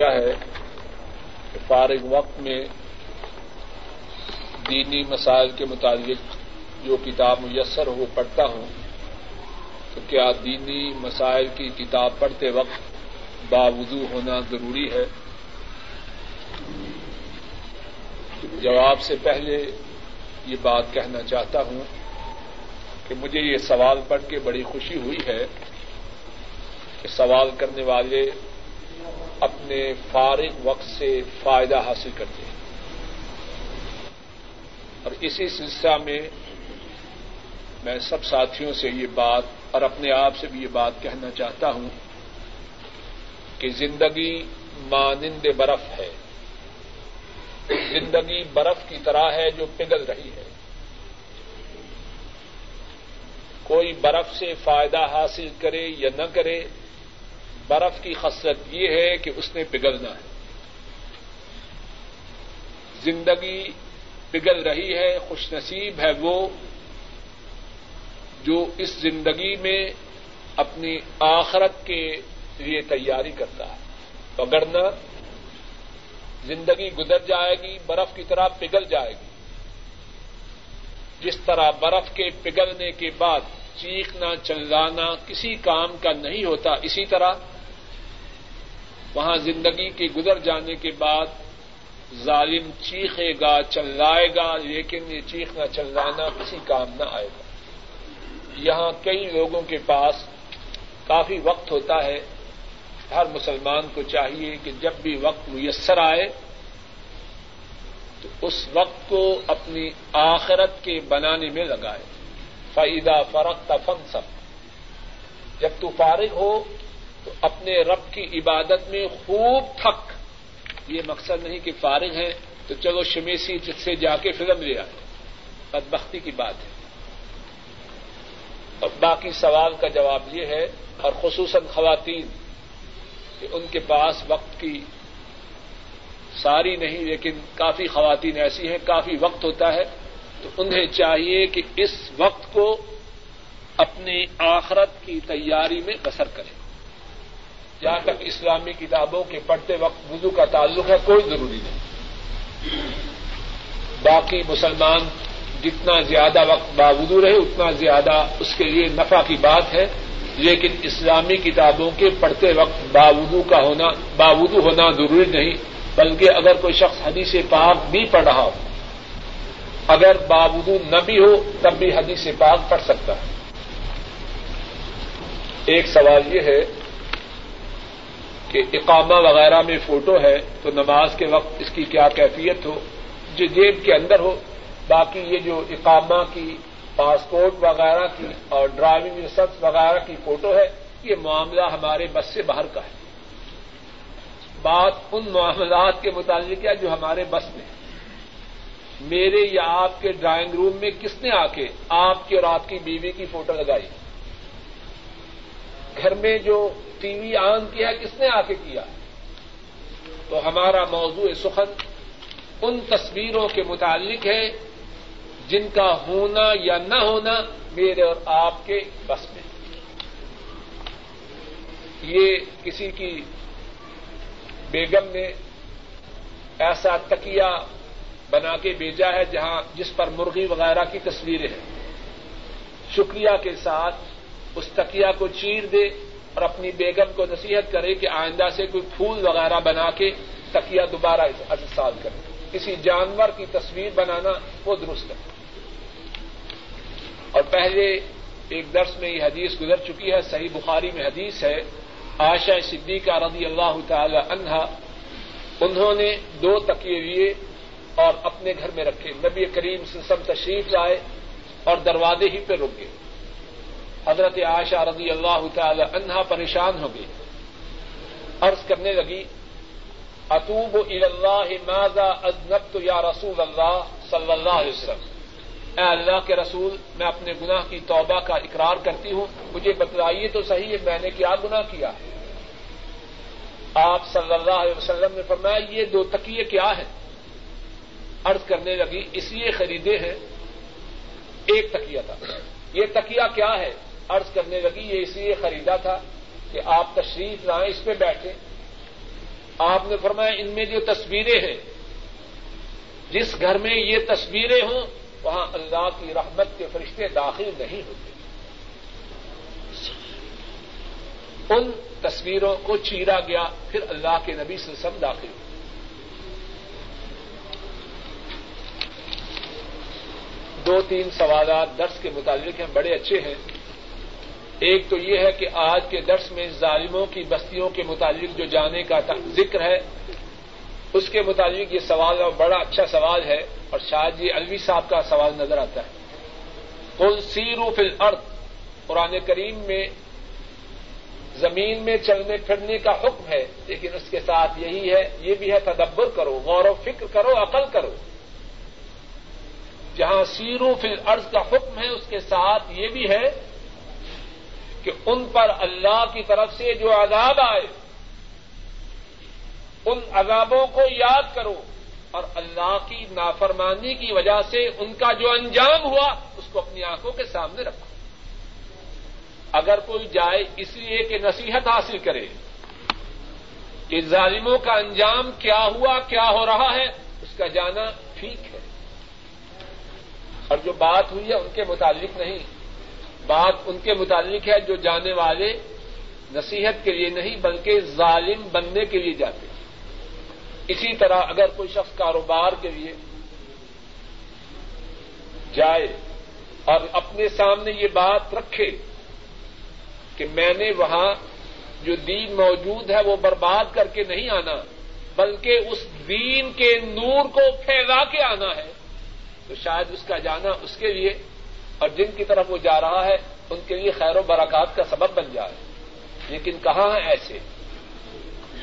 کیا ہے کہ فارغ وقت میں دینی مسائل کے متعلق جو کتاب میسر ہو پڑھتا ہوں، تو کیا دینی مسائل کی کتاب پڑھتے وقت باوضو ہونا ضروری ہے؟ جواب سے پہلے یہ بات کہنا چاہتا ہوں کہ مجھے یہ سوال پڑھ کے بڑی خوشی ہوئی ہے کہ سوال کرنے والے اپنے فارغ وقت سے فائدہ حاصل کرتے ہیں۔ اور اسی سلسلہ میں میں سب ساتھیوں سے یہ بات اور اپنے آپ سے بھی یہ بات کہنا چاہتا ہوں کہ زندگی مانند برف ہے۔ زندگی برف کی طرح ہے جو پگھل رہی ہے۔ کوئی برف سے فائدہ حاصل کرے یا نہ کرے برف کی خصلت یہ ہے کہ اس نے پگھلنا ہے۔ زندگی پگھل رہی ہے، خوش نصیب ہے وہ جو اس زندگی میں اپنی آخرت کے لیے تیاری کرتا ہے۔ پگڑنا زندگی گزر جائے گی، برف کی طرح پگھل جائے گی۔ جس طرح برف کے پگھلنے کے بعد چیخنا، چلانا کسی کام کا نہیں ہوتا، اسی طرح وہاں زندگی کے گزر جانے کے بعد ظالم چیخے گا، چلائے گا، لیکن یہ چیخنا چلانا کسی کام نہ آئے گا۔ یہاں کئی لوگوں کے پاس کافی وقت ہوتا ہے۔ ہر مسلمان کو چاہیے کہ جب بھی وقت میسر آئے، تو اس وقت کو اپنی آخرت کے بنانے میں لگائے۔ فعیدہ فرق تفن سب جب تو فارغ ہو تو اپنے رب کی عبادت میں خوب تھک۔ یہ مقصد نہیں کہ فارغ ہے تو چلو شمیسی جس سے جا کے فلم لے آئے۔ بدبختی کی بات ہے۔ اور باقی سوال کا جواب یہ ہے، اور خصوصاً خواتین، کہ ان کے پاس وقت کی ساری نہیں، لیکن کافی خواتین ایسی ہیں، کافی وقت ہوتا ہے۔ تو انہیں چاہیے کہ اس وقت کو اپنی آخرت کی تیاری میں بسر کریں۔ جہاں تک اسلامی کتابوں کے پڑھتے وقت وضو کا تعلق ہے، کوئی ضروری نہیں۔ باقی مسلمان جتنا زیادہ وقت باوضو رہے، اتنا زیادہ اس کے لیے نفع کی بات ہے۔ لیکن اسلامی کتابوں کے پڑھتے وقت باوضو کا ہونا باوضو ہونا ضروری نہیں، بلکہ اگر کوئی شخص حدیث پاک بھی پڑھ رہا ہو، اگر باوضو نہ بھی ہو، تب بھی حدیث پاک پڑھ سکتا ہے۔ ایک سوال یہ ہے کہ اقامہ وغیرہ میں فوٹو ہے تو نماز کے وقت اس کی کیا کیفیت ہو، جو جیب کے اندر ہو، باقی یہ جو اقامہ کی پاسپورٹ وغیرہ کی اور ڈرائیونگ لائسنس وغیرہ کی فوٹو ہے، یہ معاملہ ہمارے بس سے باہر کا ہے۔ بات ان معاملات کے متعلق ہے جو ہمارے بس میں میرے یا آپ کے ڈرائنگ روم میں کس نے آ کے آپ کی اور آپ کی بیوی کی فوٹو لگائی؟ گھر میں جو ٹی وی آن کیا، کس نے آ کے کیا؟ تو ہمارا موضوع سخن ان تصویروں کے متعلق ہے جن کا ہونا یا نہ ہونا میرے اور آپ کے بس میں۔ یہ کسی کی بیگم نے ایسا تکیا بنا کے بھیجا ہے جہاں جس پر مرغی وغیرہ کی تصویریں ہیں۔ شکریہ کے ساتھ اس تکیا کو چیر دے اور اپنی بیگم کو نصیحت کرے کہ آئندہ سے کوئی پھول وغیرہ بنا کے تکیا دوبارہ استعمال کرے۔ کسی جانور کی تصویر بنانا وہ درست ہے۔ اور پہلے ایک درس میں یہ حدیث گزر چکی ہے، صحیح بخاری میں حدیث ہے آشا صدیقہ رضی اللہ تعالی عنہا، انہوں نے دو تکیے لیے اور اپنے گھر میں رکھے۔ نبی کریم سے سب تشریف لائے اور دروازے ہی پہ رک گئے۔ حضرت عائشہ رضی اللہ تعالی عنہا پریشان ہو گئی۔ عرض کرنے لگی اتوب اللہ ماذا ازنبت یا رسول اللہ صلی اللہ علیہ وسلم؟ اے اللہ کے رسول، میں اپنے گناہ کی توبہ کا اقرار کرتی ہوں۔ مجھے بتلائیے تو صحیح ہے، میں نے کیا گناہ کیا؟ آپ صلی اللہ علیہ وسلم نے فرمایا، یہ دو تکیے کیا ہیں؟ عرض کرنے لگی، اس لیے خریدے ہیں، ایک تکیا تھا۔ یہ تکیا کیا ہے؟ عرض کرنے لگی، یہ اس لیے خریدا تھا کہ آپ تشریف لائیں، اس پہ بیٹھے آپ نے فرمایا، ان میں جو تصویریں ہیں، جس گھر میں یہ تصویریں ہوں، وہاں اللہ کی رحمت کے فرشتے داخل نہیں ہوتے۔ ان تصویروں کو چیرا گیا، پھر اللہ کے نبی سے سب داخل ہوئے۔ دو تین سوالات درس کے متعلق ہیں، بڑے اچھے ہیں۔ ایک تو یہ ہے کہ آج کے درس میں ظالموں کی بستیوں کے متعلق جو جانے کا ذکر ہے، اس کے متعلق یہ سوال بڑا اچھا سوال ہے اور شاید یہ الوی صاحب کا سوال نظر آتا ہے۔ کل سیرو فل ارد قرآن کریم میں زمین میں چلنے پھرنے کا حکم ہے، لیکن اس کے ساتھ یہی ہے، یہ بھی ہے تدبر کرو، غور و فکر کرو، عقل کرو۔ جہاں سیرو فل ارض کا حکم ہے، اس کے ساتھ یہ بھی ہے کہ ان پر اللہ کی طرف سے جو عذاب آئے، ان عذابوں کو یاد کرو اور اللہ کی نافرمانی کی وجہ سے ان کا جو انجام ہوا، اس کو اپنی آنکھوں کے سامنے رکھو۔ اگر کوئی جائے اس لیے کہ نصیحت حاصل کرے کہ ظالموں کا انجام کیا ہوا، کیا ہو رہا ہے، اس کا جانا ٹھیک ہے۔ اور جو بات ہوئی ہے، ان کے متعلق نہیں۔ بات ان کے متعلق ہے جو جانے والے نصیحت کے لیے نہیں، بلکہ ظالم بننے کے لیے جاتے ہیں۔ اسی طرح اگر کوئی شخص کاروبار کے لیے جائے اور اپنے سامنے یہ بات رکھے کہ میں نے وہاں جو دین موجود ہے وہ برباد کر کے نہیں آنا، بلکہ اس دین کے نور کو پھیلا کے آنا ہے، تو شاید اس کا جانا اس کے لیے اور جن کی طرف وہ جا رہا ہے، ان کے لیے خیر و برکات کا سبب بن جائے۔ لیکن کہاں ہیں ایسے؟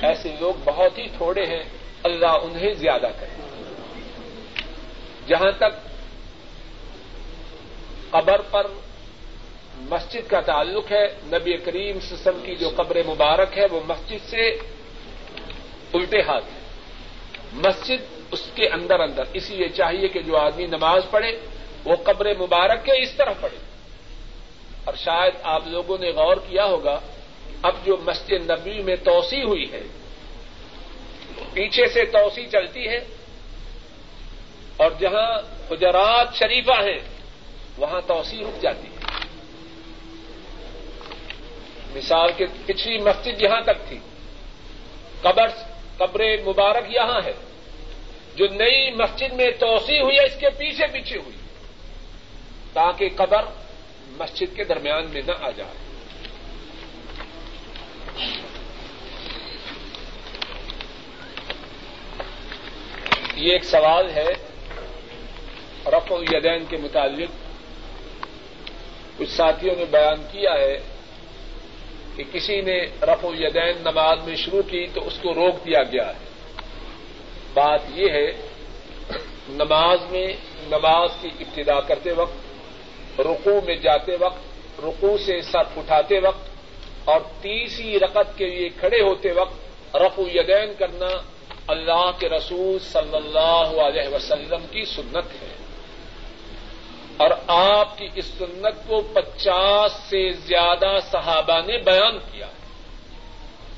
ایسے لوگ بہت ہی تھوڑے ہیں، اللہ انہیں زیادہ کرے۔ جہاں تک قبر پر مسجد کا تعلق ہے، نبی کریم سسم کی جو قبر مبارک ہے، وہ مسجد سے الٹے ہاتھ ہے۔ مسجد اس کے اندر اندر اسی لیے چاہیے کہ جو آدمی نماز پڑھے وہ قبر مبارک کے اس طرح پڑھے اور شاید آپ لوگوں نے غور کیا ہوگا اب جو مسجد نبی میں توسیع ہوئی ہے، پیچھے سے توسیع چلتی ہے، اور جہاں حجرات شریفہ ہیں، وہاں توسیع رک جاتی ہے۔ مثال کے پچھلی مسجد یہاں تک تھی۔ قبر قبر مبارک یہاں ہے۔ جو نئی مسجد میں توسیع ہوئی ہے، اس کے پیچھے پیچھے ہوئی۔ تاکہ قبر مسجد کے درمیان میں نہ آ جائے۔ یہ ایک سوال ہے رف الیدین کے متعلق۔ کچھ ساتھیوں نے بیان کیا ہے کہ کسی نے رف الیدین نماز میں شروع کی تو اس کو روک دیا گیا ہے۔ بات یہ ہے، نماز میں نماز کی ابتدا کرتے وقت رقو میں جاتے وقت رقو سے سر اٹھاتے وقت اور تیسری رقط کے لیے کھڑے ہوتے وقت رف یدین کرنا اللہ کے رسول صلی اللہ علیہ وسلم کی سنت ہے۔ اور آپ کی اس سنت کو پچاس سے زیادہ صحابہ نے بیان کیا۔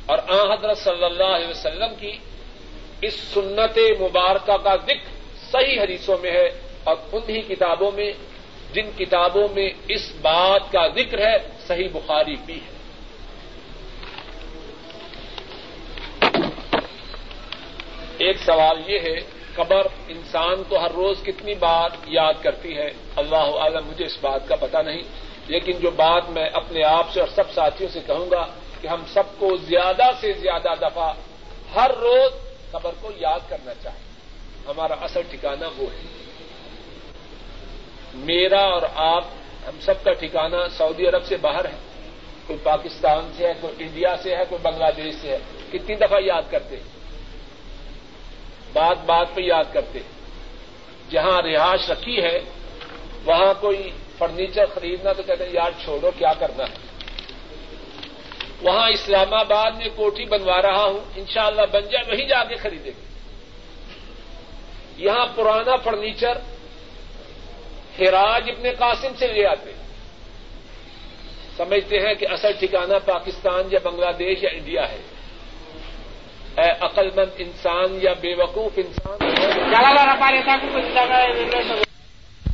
اور آ حضرت صلی اللہ علیہ وسلم کی اس سنت مبارکہ کا ذکر صحیح حدیثوں میں ہے اور انہی کتابوں میں جن کتابوں میں اس بات کا ذکر ہے، صحیح بخاری بھی ہے۔ ایک سوال یہ ہے، قبر انسان کو ہر روز کتنی بار یاد کرتی ہے؟ اللہ عالم مجھے اس بات کا پتا نہیں۔ لیکن جو بات میں اپنے آپ سے اور سب ساتھیوں سے کہوں گا کہ ہم سب کو زیادہ سے زیادہ دفعہ ہر روز قبر کو یاد کرنا چاہیے۔ ہمارا اصل ٹھکانا وہ ہے۔ میرا اور آپ ہم سب کا ٹھکانا سعودی عرب سے باہر ہے۔ کوئی پاکستان سے ہے، کوئی انڈیا سے ہے، کوئی بنگلہ دیش سے ہے۔ کتنی دفعہ یاد کرتے بات بات پہ یاد کرتے جہاں رہائش رکھی ہے، وہاں کوئی فرنیچر خریدنا تو کہتے ہیں، یار چھوڑو، کیا کرنا؟ ہے وہاں اسلام آباد میں کوٹھی بنوا رہا ہوں، انشاءاللہ بن جائے، وہیں جا کے خریدے گے۔ یہاں پرانا فرنیچر ہراج ابن قاسم سے لے آتے سمجھتے ہیں کہ اصل ٹھکانا پاکستان یا بنگلہ دیش یا انڈیا ہے۔ اے عقل مند انسان۔ یا بے وقوف انسان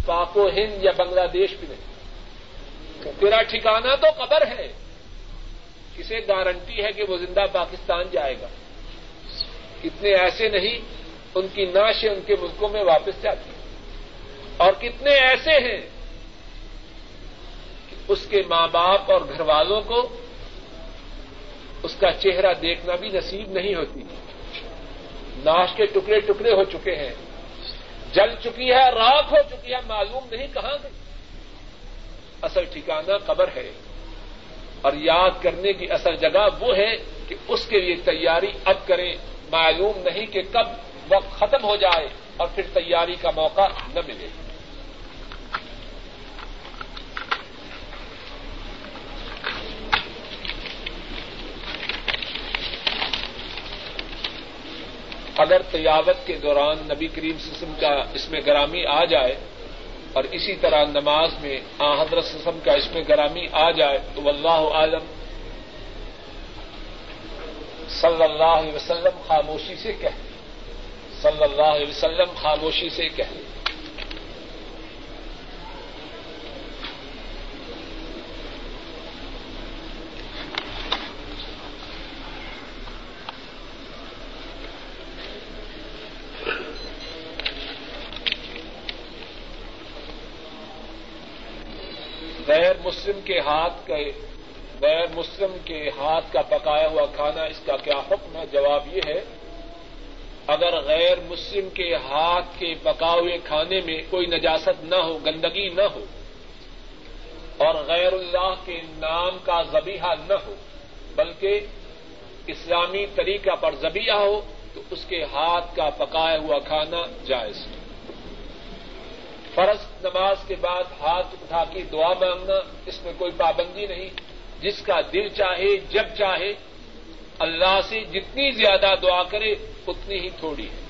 پاک و ہند یا بنگلہ دیش بھی نہیں۔ تیرا ٹھکانا تو قبر ہے۔ کسے گارنٹی ہے کہ وہ زندہ پاکستان جائے گا۔ کتنے ایسے نہیں ان کی ناشیں ان کے ملکوں میں واپس جاتی۔ اور کتنے ایسے ہیں کہ اس کے ماں باپ اور گھر والوں کو اس کا چہرہ دیکھنا بھی نصیب نہیں ہوتی۔ ناش کے ٹکڑے ٹکڑے ہو چکے ہیں۔ جل چکی ہے راک ہو چکی ہے، معلوم نہیں کہاں گئی۔ اصل ٹھکانا قبر ہے۔ اور یاد کرنے کی اصل جگہ وہ ہے کہ اس کے لیے تیاری اب کریں۔ معلوم نہیں کہ کب وقت ختم ہو جائے۔ اور پھر تیاری کا موقع نہ ملے۔ اگر تیاوت کے دوران نبی کریم سسم کا اس میں گرامی آ جائے اور اسی طرح نماز میں آ حضرت سسم کا اس میں گرامی آ جائے تو اللہ عالم صلی اللہ علیہ وسلم خاموشی سے کہ صلی اللہ علیہ وسلم خاموشی سے کہ غیر مسلم کے ہاتھ کے غیر مسلم کے ہاتھ کا پکایا ہوا کھانا اس کا کیا حکم ہے؟ جواب یہ ہے اگر غیر مسلم کے ہاتھ کے پکا ہوئے کھانے میں کوئی نجاست نہ ہو، گندگی نہ ہو، اور غیر اللہ کے نام کا زبیحہ نہ ہو، بلکہ اسلامی طریقہ پر زبیہ ہو، تو اس کے ہاتھ کا پکایا ہوا کھانا جائز فرض نماز کے بعد ہاتھ اٹھا کے دعا مانگنا اس میں کوئی پابندی نہیں۔ جس کا دل چاہے، جب چاہے، اللہ سے جتنی زیادہ دعا کرے اتنی ہی تھوڑی ہے۔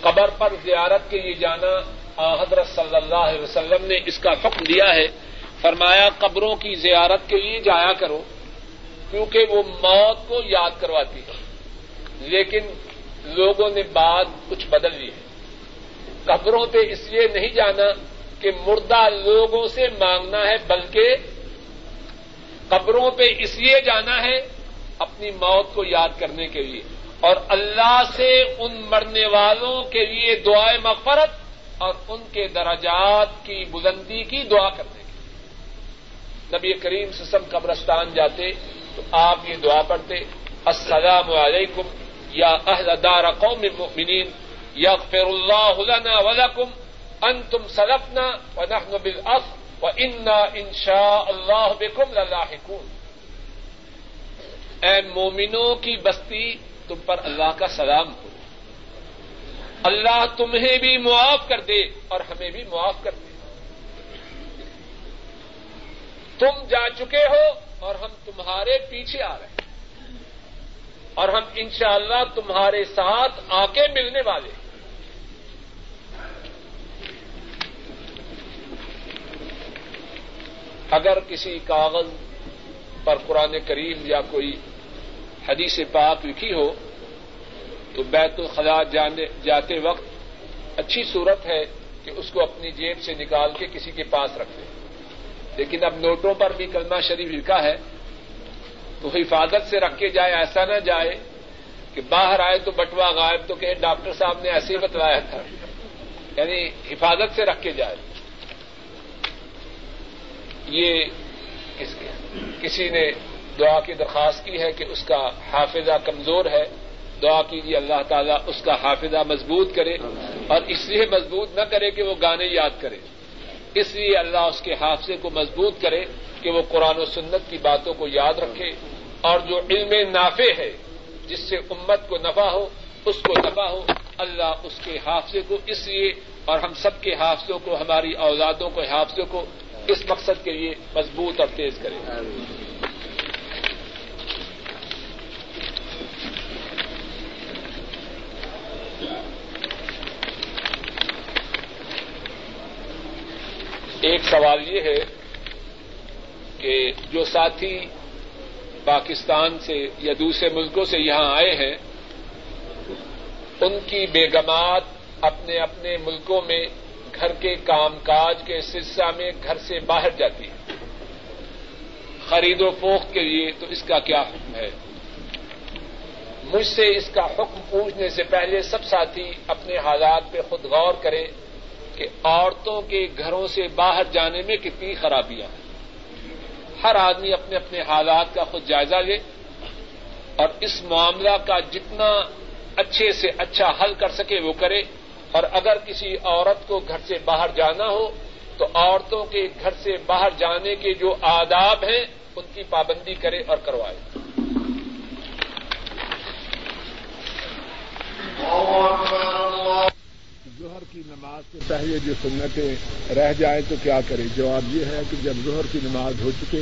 قبر پر زیارت کے لیے جانا حضرت صلی اللہ علیہ وسلم نے اس کا فخر دیا ہے۔ فرمایا، قبروں کی زیارت کے لیے جایا کرو، کیونکہ وہ موت کو یاد کرواتی ہے۔ لیکن لوگوں نے بات کچھ بدل لی ہے۔ قبروں پہ اس لیے نہیں جانا کہ مردہ لوگوں سے مانگنا ہے، بلکہ قبروں پہ اس لیے جانا ہے اپنی موت کو یاد کرنے کے لیے اور اللہ سے ان مرنے والوں کے لیے دعائیں مغفرت اور ان کے درجات کی بلندی کی دعا کرنے کے لیے۔ نبی کریم سسم قبرستان جاتے تو آپ یہ دعا پڑھتے، السلام علیکم یا اہل دار قوم مؤمنین یغفر اللہ لنا ولکم، انتم سلفنا ونحن بالاصل وإنا ان شاء اللہ بكم للاحقون۔ اے مومنوں کی بستی، تم پر اللہ کا سلام ہو۔ اللہ تمہیں بھی معاف کر دے اور ہمیں بھی معاف کر دے۔ تم جا چکے ہو اور ہم تمہارے پیچھے آ رہے ہیں۔ اور ہم انشاءاللہ تمہارے ساتھ آ کے ملنے والے ہیں۔ اگر کسی کاغذ پر قرآن کریم یا کوئی حدیث پاک لکھی ہو، تو بیت الخلاء جاتے وقت اچھی صورت ہے کہ اس کو اپنی جیب سے نکال کے کسی کے پاس رکھ دیں لیکن اب نوٹوں پر بھی کلمہ شریف لکھا ہے، تو حفاظت سے رکھ کے جائے، ایسا نہ جائے کہ باہر آئے تو بٹوا غائب تو کہ ڈاکٹر صاحب نے ایسے ہی بتلایا تھا۔ یعنی حفاظت سے رکھ کے جائے۔ یہ کسی نے دعا کی درخواست کی ہے کہ اس کا حافظہ کمزور ہے، دعا کیجیے اللہ تعالیٰ اس کا حافظہ مضبوط کرے اور اس لیے مضبوط نہ کرے کہ وہ گانے یاد کرے۔ اس لیے اللہ اس کے حافظے کو مضبوط کرے کہ وہ قرآن و سنت کی باتوں کو یاد رکھے اور جو علم نافع ہے، جس سے امت کو نفع ہو، اس کو نفع ہو، اللہ اس کے حافظے کو اس لیے اور ہم سب کے حافظوں کو، ہماری اولادوں کو حافظوں کو اس مقصد کے لیے مضبوط اور تیز کریں ایک سوال یہ ہے کہ جو ساتھی پاکستان سے یا دوسرے ملکوں سے یہاں آئے ہیں، ان کی بیگمات اپنے اپنے ملکوں میں گھر کے کام کاج کے سلسلہ میں گھر سے باہر جاتی ہیں۔ خرید و فوخت کے لیے تو اس کا کیا حکم ہے؟ مجھ سے اس کا حکم پوچھنے سے پہلے سب ساتھی اپنے حالات پہ خود غور کریں۔ کہ عورتوں کے گھروں سے باہر جانے میں کتنی خرابیاں ہیں۔ ہر آدمی اپنے اپنے حالات کا خود جائزہ لے اور اس معاملہ کا جتنا اچھے سے اچھا حل کر سکے وہ کرے۔ اور اگر کسی عورت کو گھر سے باہر جانا ہو تو عورتوں کے گھر سے باہر جانے کے جو آداب ہیں ان کی پابندی کرے اور کروائے۔ ظہر کی نماز سے پہلے جو سنتیں رہ جائیں تو کیا کریں؟ جواب یہ ہے کہ جب ظہر کی نماز ہو چکے،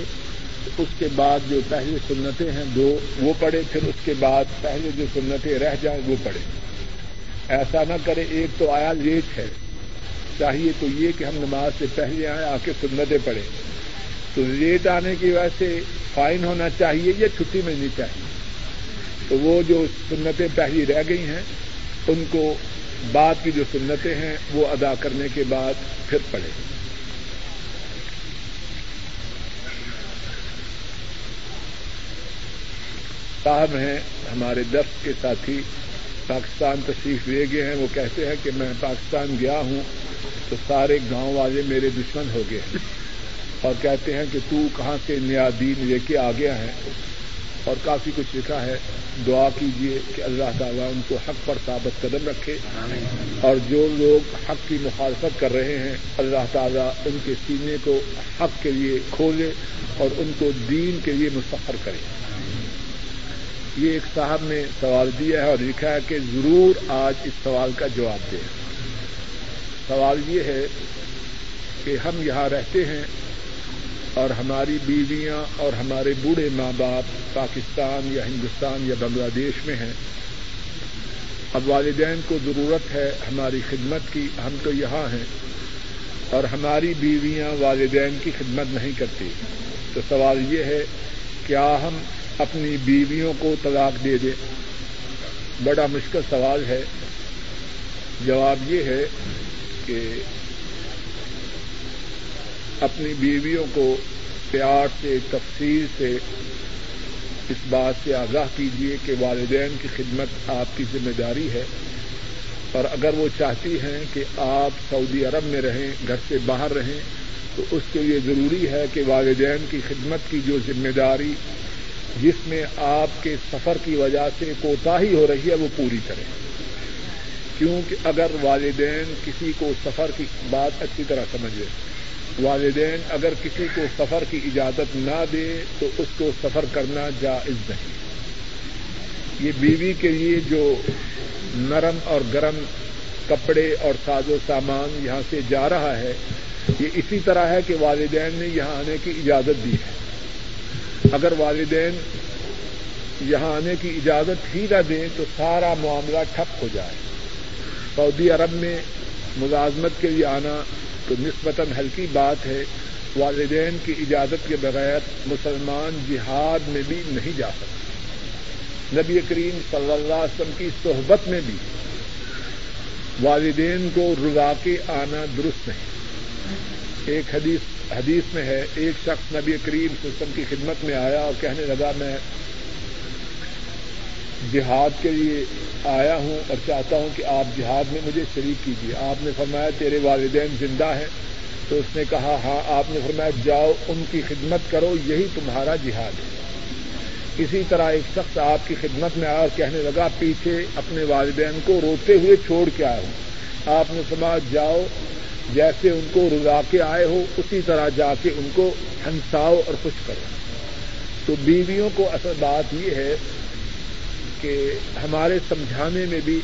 اس کے بعد جو پہلے سنتیں ہیں، دو وہ پڑھے پھر اس کے بعد پہلے جو سنتیں رہ جائیں، وہ پڑھے ایسا نہ کرے ایک تو آیا لیٹ ہے۔ چاہیے تو یہ کہ ہم نماز سے پہلے آئیں، آ کے سنتیں پڑھیں۔ تو لیٹ آنے کی وجہ سے فائن ہونا چاہیے یا چھٹی ملنی چاہیے؟ تو وہ جو سنتیں پہلی رہ گئی ہیں، ان کو بعد کی جو سنتیں ہیں وہ ادا کرنے کے بعد پھر پڑھیں۔ صاحب ہیں، ہمارے درس کے ساتھی پاکستان تشریف لے گئے ہیں۔ وہ کہتے ہیں کہ میں پاکستان گیا ہوں تو سارے گاؤں والے میرے دشمن ہو گئے ہیں۔ اور کہتے ہیں کہ تو کہاں سے نیا دین لے کے آ گیا ہے؟ اور کافی کچھ لکھا ہے۔ دعا کیجیے کہ اللہ تعالیٰ ان کو حق پر ثابت قدم رکھے۔ اور جو لوگ حق کی مخالفت کر رہے ہیں اللہ تعالیٰ ان کے سینے کو حق کے لیے کھولے اور ان کو دین کے لیے مستقر کرے۔ یہ ایک صاحب نے سوال دیا ہے اور لکھا ہے کہ ضرور آج اس سوال کا جواب دیں۔ سوال یہ ہے کہ ہم یہاں رہتے ہیں اور ہماری بیویاں اور ہمارے بوڑھے ماں باپ پاکستان یا ہندوستان یا بنگلہ دیش میں ہیں۔ اب والدین کو ضرورت ہے ہماری خدمت کی، ہم تو یہاں ہیں۔ اور ہماری بیویاں والدین کی خدمت نہیں کرتی۔ تو سوال یہ ہے، کیا ہم اپنی بیویوں کو طلاق دے دیں؟ بڑا مشکل سوال ہے۔ جواب یہ ہے کہ اپنی بیویوں کو پیار سے، تفصیل سے اس بات سے آگاہ کیجیے کہ والدین کی خدمت آپ کی ذمہ داری ہے۔ اور اگر وہ چاہتی ہیں کہ آپ سعودی عرب میں رہیں، گھر سے باہر رہیں، تو اس کے لیے ضروری ہے کہ والدین کی خدمت کی جو ذمہ داری جس میں آپ کے سفر کی وجہ سے کوتاہی ہو رہی ہے، وہ پوری کریں۔ کیونکہ اگر والدین کسی کو سفر کی بات اچھی طرح سمجھ لیں والدین اگر کسی کو سفر کی اجازت نہ دے تو اس کو سفر کرنا جائز نہیں۔ یہ بیوی کے لیے جو نرم اور گرم کپڑے اور ساز و سامان یہاں سے جا رہا ہے، یہ اسی طرح ہے کہ والدین نے یہاں آنے کی اجازت دی ہے۔ اگر والدین یہاں آنے کی اجازت ہی نہ دیں تو سارا معاملہ ٹھپ ہو جائے۔ سعودی عرب میں ملازمت کے لیے آنا تو نسبتاً ہلکی بات ہے، والدین کی اجازت کے بغیر مسلمان جہاد میں بھی نہیں جا سکتے۔ نبی کریم صلی اللہ علیہ وسلم کی صحبت میں بھی والدین کو رلا کے آنا درست نہیں۔ ایک حدیث حدیث میں ہے، ایک شخص نبی کریم سسٹم کی خدمت میں آیا اور کہنے لگا، میں جہاد کے لیے آیا ہوں اور چاہتا ہوں کہ آپ جہاد میں مجھے شریک کیجیے۔ آپ نے فرمایا تیرے والدین زندہ ہیں۔ تو اس نے کہا ہاں آپ نے فرمایا، جاؤ، ان کی خدمت کرو، یہی تمہارا جہاد ہے۔ اسی طرح ایک شخص آپ کی خدمت میں آیا اور کہنے لگا، پیچھے اپنے والدین کو روتے ہوئے چھوڑ کے آیا ہوں۔ آپ نے فرمایا، جاؤ، جیسے ان کو رضا کے آئے ہو، اسی طرح جا کے ان کو ہنساؤ اور خوش کرو۔ تو بیویوں کو اصل بات یہ ہے کہ ہمارے سمجھانے میں بھی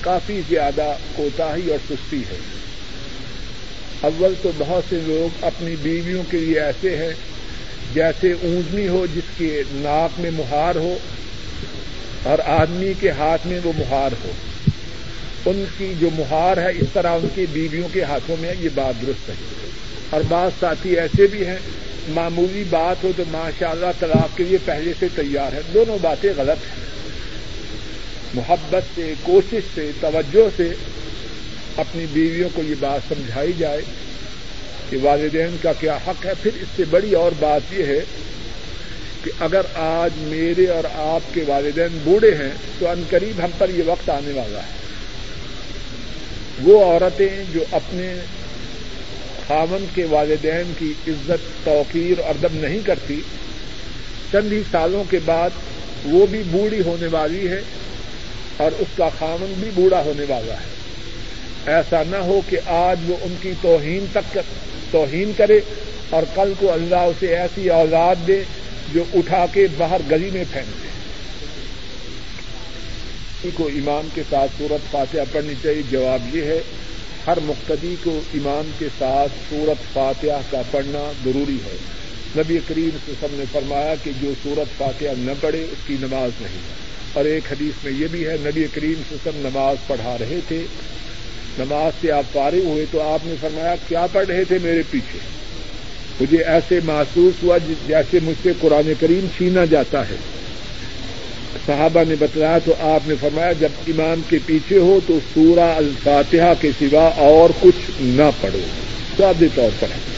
کافی زیادہ کوتاہی اور سستی ہے۔ اول تو بہت سے لوگ اپنی بیویوں کے لیے ایسے ہیں جیسے اونجنی ہو جس کے ناک میں مہار ہو اور آدمی کے ہاتھ میں وہ مہار ہو۔ ان کی جو مہار ہے اس طرح ان کی بیویوں کے ہاتھوں میں یہ بات درست ہے۔ اور بعض ساتھی ایسے بھی ہیں، معمولی بات ہو تو ماشاء اللہ طلاق کے لیے پہلے سے تیار ہے دونوں باتیں غلط ہیں۔ محبت سے، کوشش سے، توجہ سے اپنی بیویوں کو یہ بات سمجھائی جائے کہ والدین کا کیا حق ہے۔ پھر اس سے بڑی اور بات یہ ہے کہ اگر آج میرے اور آپ کے والدین بوڑھے ہیں تو ان قریب ہم پر یہ وقت آنے والا ہے۔ وہ عورتیں جو اپنے خامن کے والدین کی عزت، توقیر اور ادب نہیں کرتی، چند ہی سالوں کے بعد وہ بھی بوڑھی ہونے والی ہے۔ اور اس کا خامن بھی بوڑھا ہونے والا ہے۔ ایسا نہ ہو کہ آج وہ ان کی توہین تک توہین کرے اور کل کو اللہ اسے ایسی اولاد دے جو اٹھا کے باہر گلی میں پھینک دے۔ کو امام کے ساتھ سورت فاتحہ پڑھنی چاہیے۔ جواب یہ ہے، ہر مقتدی کو امام کے ساتھ سورت فاتحہ کا پڑھنا ضروری ہے۔ نبی کریم سے سب نے فرمایا کہ جو سورت فاتحہ نہ پڑھے، اس کی نماز نہیں۔ اور ایک حدیث میں یہ بھی ہے، نبی کریم سے سب نماز پڑھا رہے تھے۔ نماز سے آپ فارغ ہوئے تو آپ نے فرمایا، کیا پڑھ رہے تھے میرے پیچھے؟ مجھے ایسے محسوس ہوا جیسے مجھ سے قرآن کریم چھینا جاتا ہے۔ صحابہ نے بتلایا تو آپ نے فرمایا، جب امام کے پیچھے ہو تو سورہ الفاتحہ کے سوا اور کچھ نہ پڑھو۔ سادے طور پر ہے۔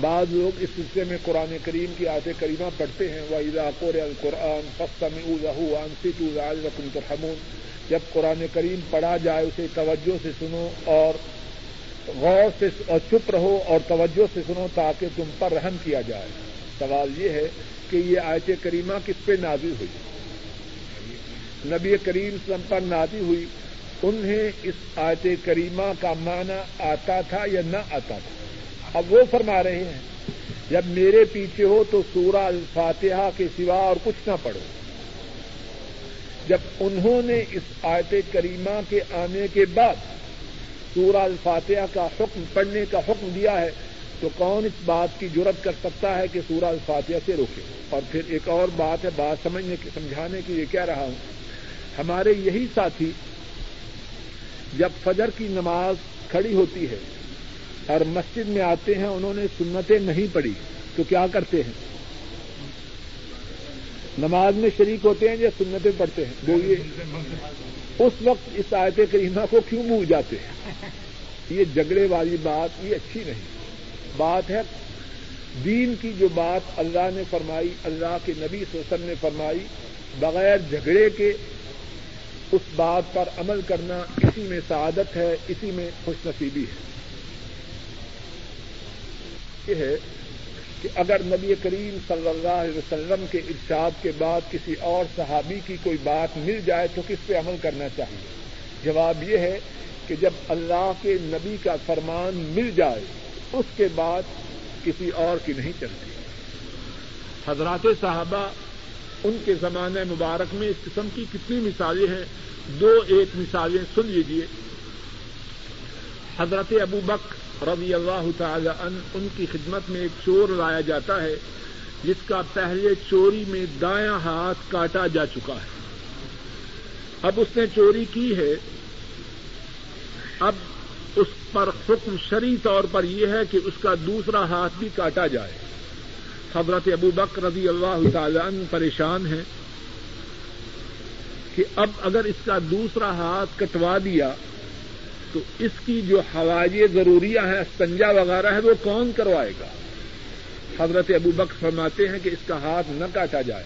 بعض لوگ اس سلسلے میں قرآن کریم کی آتے کریمہ پڑھتے ہیں وہ علاقور القرآن فسم ازہ انسط رقم ترحمون۔ جب قرآن کریم پڑھا جائے اسے توجہ سے سنو اور غور سے اور چپ رہو اور توجہ سے سنو تاکہ تم پر رحم کیا جائے۔ سوال یہ ہے کہ یہ آیت کریمہ کس پہ نازی ہوئی؟ نبی کریم سلم پر نازی ہوئی۔ انہیں اس آیت کریمہ کا معنی آتا تھا یا نہ آتا تھا؟ اب وہ فرما رہے ہیں، جب میرے پیچھے ہو تو سورہ الفاتحہ کے سوا اور کچھ نہ پڑھو۔ جب انہوں نے اس آیت کریمہ کے آنے کے بعد سورہ الفاتحہ کا حکم، پڑھنے کا حکم دیا ہے، تو کون اس بات کی جرت کر سکتا ہے کہ سورہ الفاتحہ سے روکے؟ اور پھر ایک اور بات ہے، بات سمجھنے سمجھانے کی یہ کہہ رہا ہوں۔ ہمارے یہی ساتھی، جب فجر کی نماز کھڑی ہوتی ہے اور مسجد میں آتے ہیں، انہوں نے سنتیں نہیں پڑھی، تو کیا کرتے ہیں؟ نماز میں شریک ہوتے ہیں یا سنتیں پڑھتے ہیں؟ بولیے، اس وقت اس آیت کریمہ کو کیوں بھول جاتے ہیں؟ یہ جھگڑے والی بات یہ اچھی نہیں۔ بات ہے، دین کی جو بات اللہ نے فرمائی، اللہ کے نبی سوسن نے فرمائی، بغیر جھگڑے کے اس بات پر عمل کرنا اسی میں سعادت ہے، اسی میں خوش نصیبی ہے۔ یہ ہے کہ اگر نبی کریم صلی اللہ علیہ وسلم کے ارشاد کے بعد کسی اور صحابی کی کوئی بات مل جائے تو کس پہ عمل کرنا چاہیے؟ جواب یہ ہے کہ جب اللہ کے نبی کا فرمان مل جائے، اس کے بعد کسی اور کی نہیں چلتی۔ حضرات صحابہ، ان کے زمانہ مبارک میں اس قسم کی کتنی مثالیں ہیں۔ دو ایک مثالیں سن لیجیے حضرت ابو بک رضی اللہ تعالی ان ان کی خدمت میں ایک چور لایا جاتا ہے، جس کا پہلے چوری میں دایاں ہاتھ کاٹا جا چکا ہے۔ اب اس نے چوری کی ہے۔ اب اس پر حکم شری طور پر یہ ہے کہ اس کا دوسرا ہاتھ بھی کاٹا جائے۔ حضرت ابو بک رضی اللہ تعالی پریشان ہے کہ اب اگر اس کا دوسرا ہاتھ کٹوا دیا تو اس کی جو ہوائی ضروریاں ہیں استنجا وغیرہ ہے، وہ کون کروائے گا؟ حضرت ابو بک فرماتے ہیں کہ اس کا ہاتھ نہ کاٹا جائے۔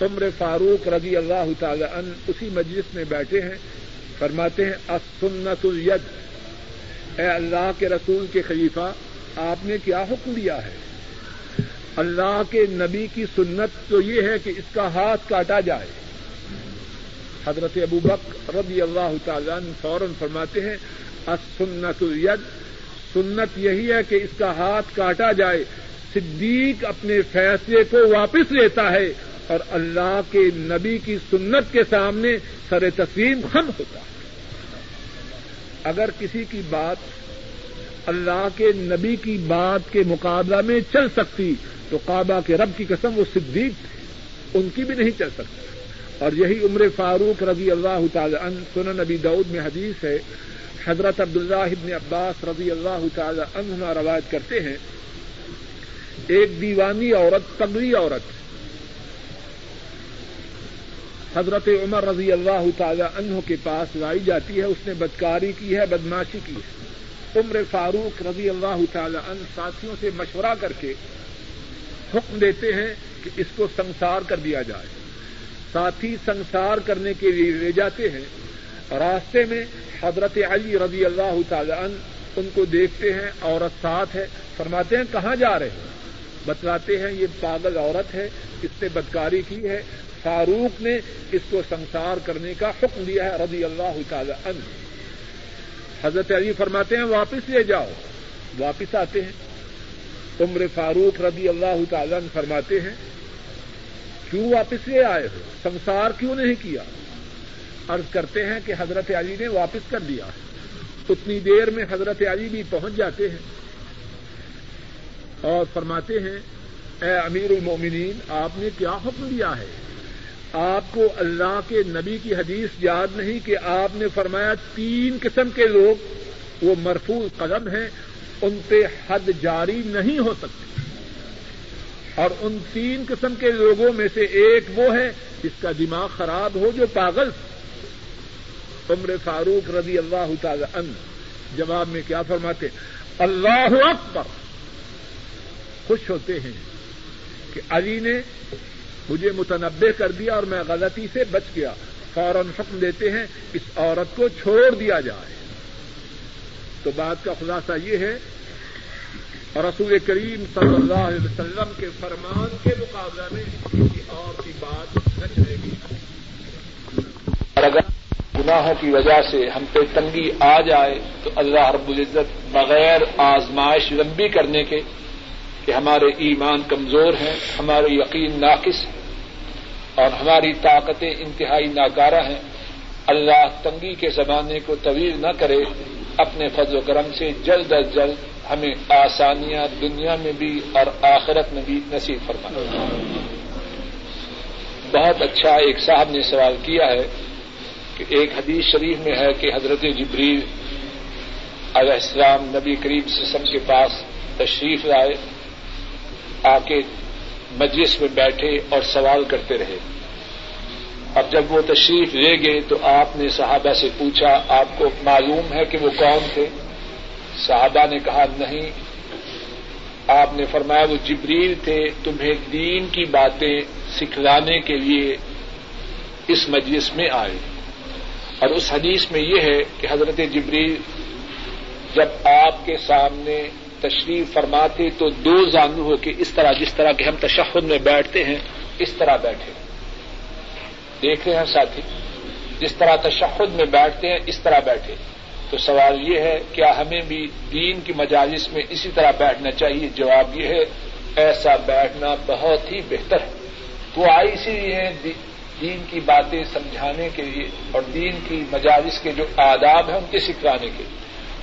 عمر فاروق رضی اللہ تعالی ان اسی مجلس میں بیٹھے ہیں، فرماتے ہیں اسنت الید اے اللہ کے رسول کے خلیفہ، آپ نے کیا حکم دیا ہے؟ اللہ کے نبی کی سنت تو یہ ہے کہ اس کا ہاتھ کاٹا جائے۔ حضرت ابو بک رضی اللہ تعالیٰ فوراً فرماتے ہیں سنت الید، سنت یہی ہے کہ اس کا ہاتھ کاٹا جائے، صدیق اپنے فیصلے کو واپس لیتا ہے اور اللہ کے نبی کی سنت کے سامنے سر تسلیم خم ہوتا ہے۔ اگر کسی کی بات اللہ کے نبی کی بات کے مقابلہ میں چل سکتی تو کعبہ کے رب کی قسم وہ صدیق تھے، ان کی بھی نہیں چل سکتی۔ اور یہی عمر فاروق رضی اللہ تعالی عنہ، سنن نبی دعود میں حدیث ہے، حضرت عبداللہ ابن عباس رضی اللہ تعالی عنہ روایت کرتے ہیں، ایک دیوانی عورت تگڑی عورت، حضرت عمر رضی اللہ تعالی عنہ کے پاس لائی جاتی ہے، اس نے بدکاری کی ہے، بدماشی کی ہے۔ عمر فاروق رضی اللہ تعالی عنہ ساتھیوں سے مشورہ کر کے حکم دیتے ہیں کہ اس کو سنسار کر دیا جائے۔ ساتھی سنسار کرنے کے لیے لے جاتے ہیں۔ راستے میں حضرت علی رضی اللہ تعالی عنہ ان کو دیکھتے ہیں، عورت ساتھ ہے۔ فرماتے ہیں، کہاں جا رہے ہیں؟ بتلاتے ہیں، یہ پاگل عورت ہے، اس نے بدکاری کی ہے۔ فاروق نے اس کو سنسار کرنے کا حکم دیا ہے رضی اللہ تعالی عنہ۔ حضرت علی فرماتے ہیں، واپس لے جاؤ۔ واپس آتے ہیں۔ عمر فاروق رضی اللہ تعالی عنہ فرماتے ہیں کیوں واپس لے آئے ہو؟ سنسار کیوں نہیں کیا؟ عرض کرتے ہیں کہ حضرت علی نے واپس کر دیا۔ اتنی دیر میں حضرت علی بھی پہنچ جاتے ہیں۔ اور فرماتے ہیں، اے امیر المومنین، آپ نے کیا حکم دیا ہے؟ آپ کو اللہ کے نبی کی حدیث یاد نہیں کہ آپ نے فرمایا تین قسم کے لوگ وہ مرفوع قدم ہیں، ان پہ حد جاری نہیں ہو سکتی۔ اور ان تین قسم کے لوگوں میں سے ایک وہ ہے جس کا دماغ خراب ہو جو پاگل عمر فاروق رضی اللہ تعالی عنہ۔ جواب میں کیا فرماتے اللہ اکبر۔ خوش ہوتے ہیں کہ علی نے مجھے متنبع کر دیا اور میں غلطی سے بچ گیا۔ فوراً حکم دیتے ہیں اس عورت کو چھوڑ دیا جائے۔ تو بات کا خلاصہ یہ ہے رسول کریم صلی اللہ علیہ وسلم کے فرمان کے مقابلہ میں کسی اور کی بات نہ چلے گی۔ اور اگر گناہوں کی وجہ سے ہم پہ تنگی آ جائے تو اللہ رب العزت بغیر آزمائش لمبی کرنے کے کہ ہمارے ایمان کمزور ہیں ہمارے یقین ناقص اور ہماری طاقتیں انتہائی ناکارہ ہیں۔ اللہ تنگی کے زمانے کو طویل نہ کرے، اپنے فضل و کرم سے جلد از جلد ہمیں آسانیاں دنیا میں بھی اور آخرت میں بھی نصیب فرمائے۔ بہت اچھا ایک صاحب نے سوال کیا ہے کہ ایک حدیث شریف میں ہے کہ حضرت جبریل علیہ السلام نبی کریم سسم کے پاس تشریف لائے آ کے مجلس میں بیٹھے اور سوال کرتے رہے۔ اب جب وہ تشریف لے گئے تو آپ نے صحابہ سے پوچھا، آپ کو معلوم ہے کہ وہ کون تھے؟ صحابہ نے کہا، نہیں، آپ نے فرمایا وہ جبریل تھے، تمہیں دین کی باتیں سکھلانے کے لیے اس مجلس میں آئے۔ اور اس حدیث میں یہ ہے کہ حضرت جبریل جب آپ کے سامنے تشریف فرماتے تو دو زانو ہو کے اس طرح جس طرح کے ہم تشہد میں بیٹھتے ہیں، اس طرح بیٹھے۔ دیکھ رہے ہیں ساتھی، جس طرح تشہد میں بیٹھتے ہیں، اس طرح بیٹھے۔ تو سوال یہ ہے، کیا ہمیں بھی دین کی مجالس میں اسی طرح بیٹھنا چاہیے؟ جواب یہ ہے، ایسا بیٹھنا بہت ہی بہتر ہے۔ وہ آئی اسی لیے دین کی باتیں سمجھانے کے لیے اور دین کی مجالس کے جو آداب ہیں، ان کے سکھلانے کے لیے۔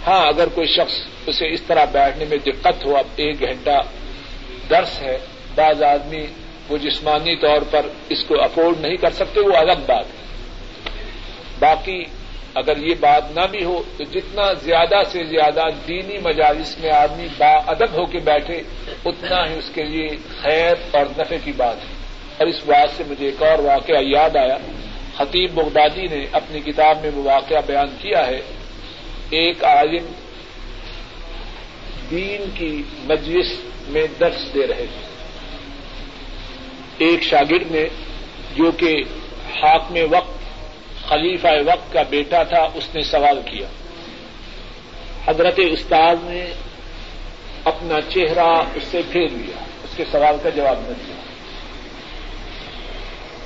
ہاں اگر کوئی شخص اسے اس طرح بیٹھنے میں دقت ہو، اب ایک گھنٹہ درس ہے، بعض آدمی وہ جسمانی طور پر اس کو افورڈ نہیں کر سکتے، وہ الگ بات ہے۔ باقی اگر یہ بات نہ بھی ہو تو جتنا زیادہ سے زیادہ دینی مجالس میں آدمی با ادب ہو کے بیٹھے، اتنا ہی اس کے لیے خیر اور نفع کی بات ہے۔ اور اس بات سے مجھے ایک اور واقعہ یاد آیا۔ خطیب بغدادی نے اپنی کتاب میں وہ واقعہ بیان کیا ہے۔ ایک عالم دین کی مجلس میں درس دے رہے تھے۔ ایک شاگرد نے جو کہ حاکم وقت خلیفہ وقت کا بیٹا تھا، اس نے سوال کیا۔ حضرت استاد نے اپنا چہرہ اس سے پھیر لیا، اس کے سوال کا جواب نہ دیا۔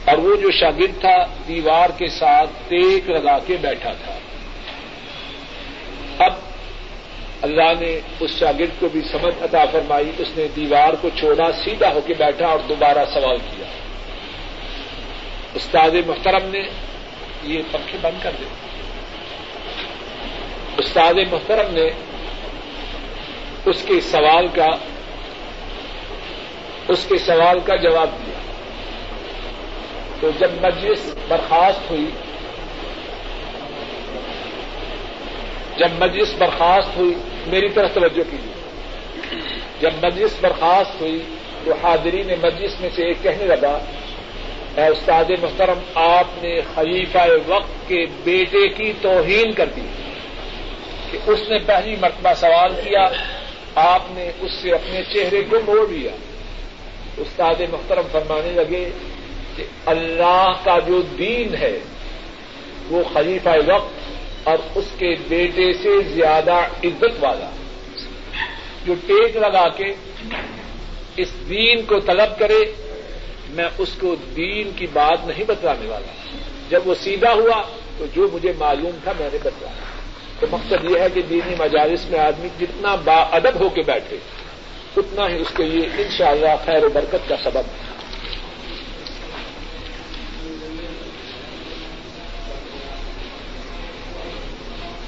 اور وہ جو شاگرد تھا، دیوار کے ساتھ ٹیک لگا کے بیٹھا تھا۔ اب اللہ نے اس شاگرد کو بھی سمجھ عطا فرمائی، اس نے دیوار کو چھوڑا، سیدھا ہو کے بیٹھا اور دوبارہ سوال کیا۔ استاد محترم نے یہ پنکھے بند کر دے۔ استاد محترم نے اس کے سوال کا، اس کے سوال کا جواب دیا۔ تو جب مجلس برخاست ہوئی، جب مجلس برخاست ہوئی، میری طرف توجہ کیجیے۔ جب مجلس برخاست ہوئی تو حاضرین مجلس میں سے ایک کہنے لگا اے استاد محترم، آپ نے خلیفہ وقت کے بیٹے کی توہین کر دی کہ اس نے پہلی مرتبہ سوال کیا، آپ نے اس سے اپنے چہرے کو موڑ لیا۔ استاد محترم فرمانے لگے کہ اللہ کا جو دین ہے، وہ خلیفہ وقت اور اس کے بیٹے سے زیادہ عزت والا۔ جو ٹیک لگا کے اس دین کو طلب کرے میں اس کو دین کی بات نہیں بتلانے والا۔ جب وہ سیدھا ہوا تو جو مجھے معلوم تھا میں نے بتلایا۔ تو مقصد یہ ہے کہ دینی مجالس میں آدمی جتنا با ادب ہو کے بیٹھے، اتنا ہی اس کے لیے ان شاء اللہ خیر و برکت کا سبب۔ ہے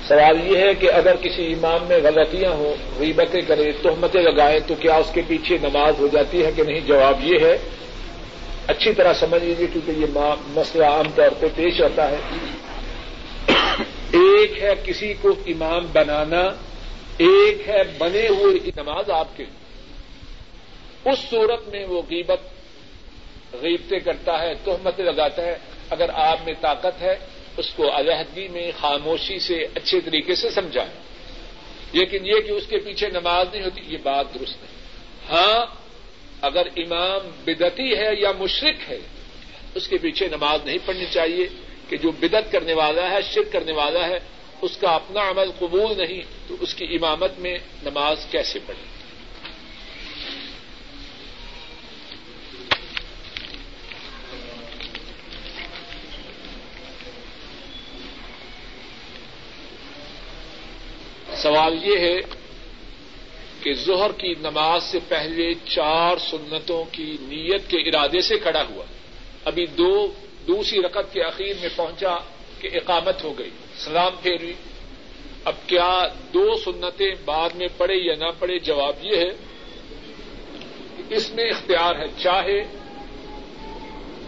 سوال یہ ہے کہ اگر کسی امام میں غلطیاں ہوں، غیبتیں کرے تہمتیں لگائیں، تو کیا اس کے پیچھے نماز ہو جاتی ہے کہ نہیں؟ جواب یہ ہے اچھی طرح سمجھ لیجیے کیونکہ یہ مسئلہ عام طور پہ پیش آتا ہے۔ ایک ہے کسی کو امام بنانا، ایک ہے بنے ہوئے نماز آپ کے۔ اس صورت میں وہ غیبت، غیبتیں کرتا ہے، تہمتیں لگاتا ہے۔ اگر آپ میں طاقت ہے، اس کو علیحدگی میں خاموشی سے اچھے طریقے سے سمجھائیں۔ لیکن یہ کہ اس کے پیچھے نماز نہیں ہوتی، یہ بات درست نہیں۔ ہاں اگر امام بدتی ہے یا مشرق ہے، اس کے پیچھے نماز نہیں پڑھنی چاہیے کہ جو بدت کرنے والا ہے، شرک کرنے والا ہے، اس کا اپنا عمل قبول نہیں، تو اس کی امامت میں نماز کیسے پڑھے؟ سوال یہ ہے کہ ظہر کی نماز سے پہلے چار سنتوں کی نیت کے ارادے سے کھڑا ہوا۔ ابھی دو، دوسری رقط کے اخیر میں پہنچا کہ اقامت ہو گئی، سلام پھیری اب کیا دو سنتیں بعد میں پڑے یا نہ پڑے جواب یہ ہے کہ اس میں اختیار ہے، چاہے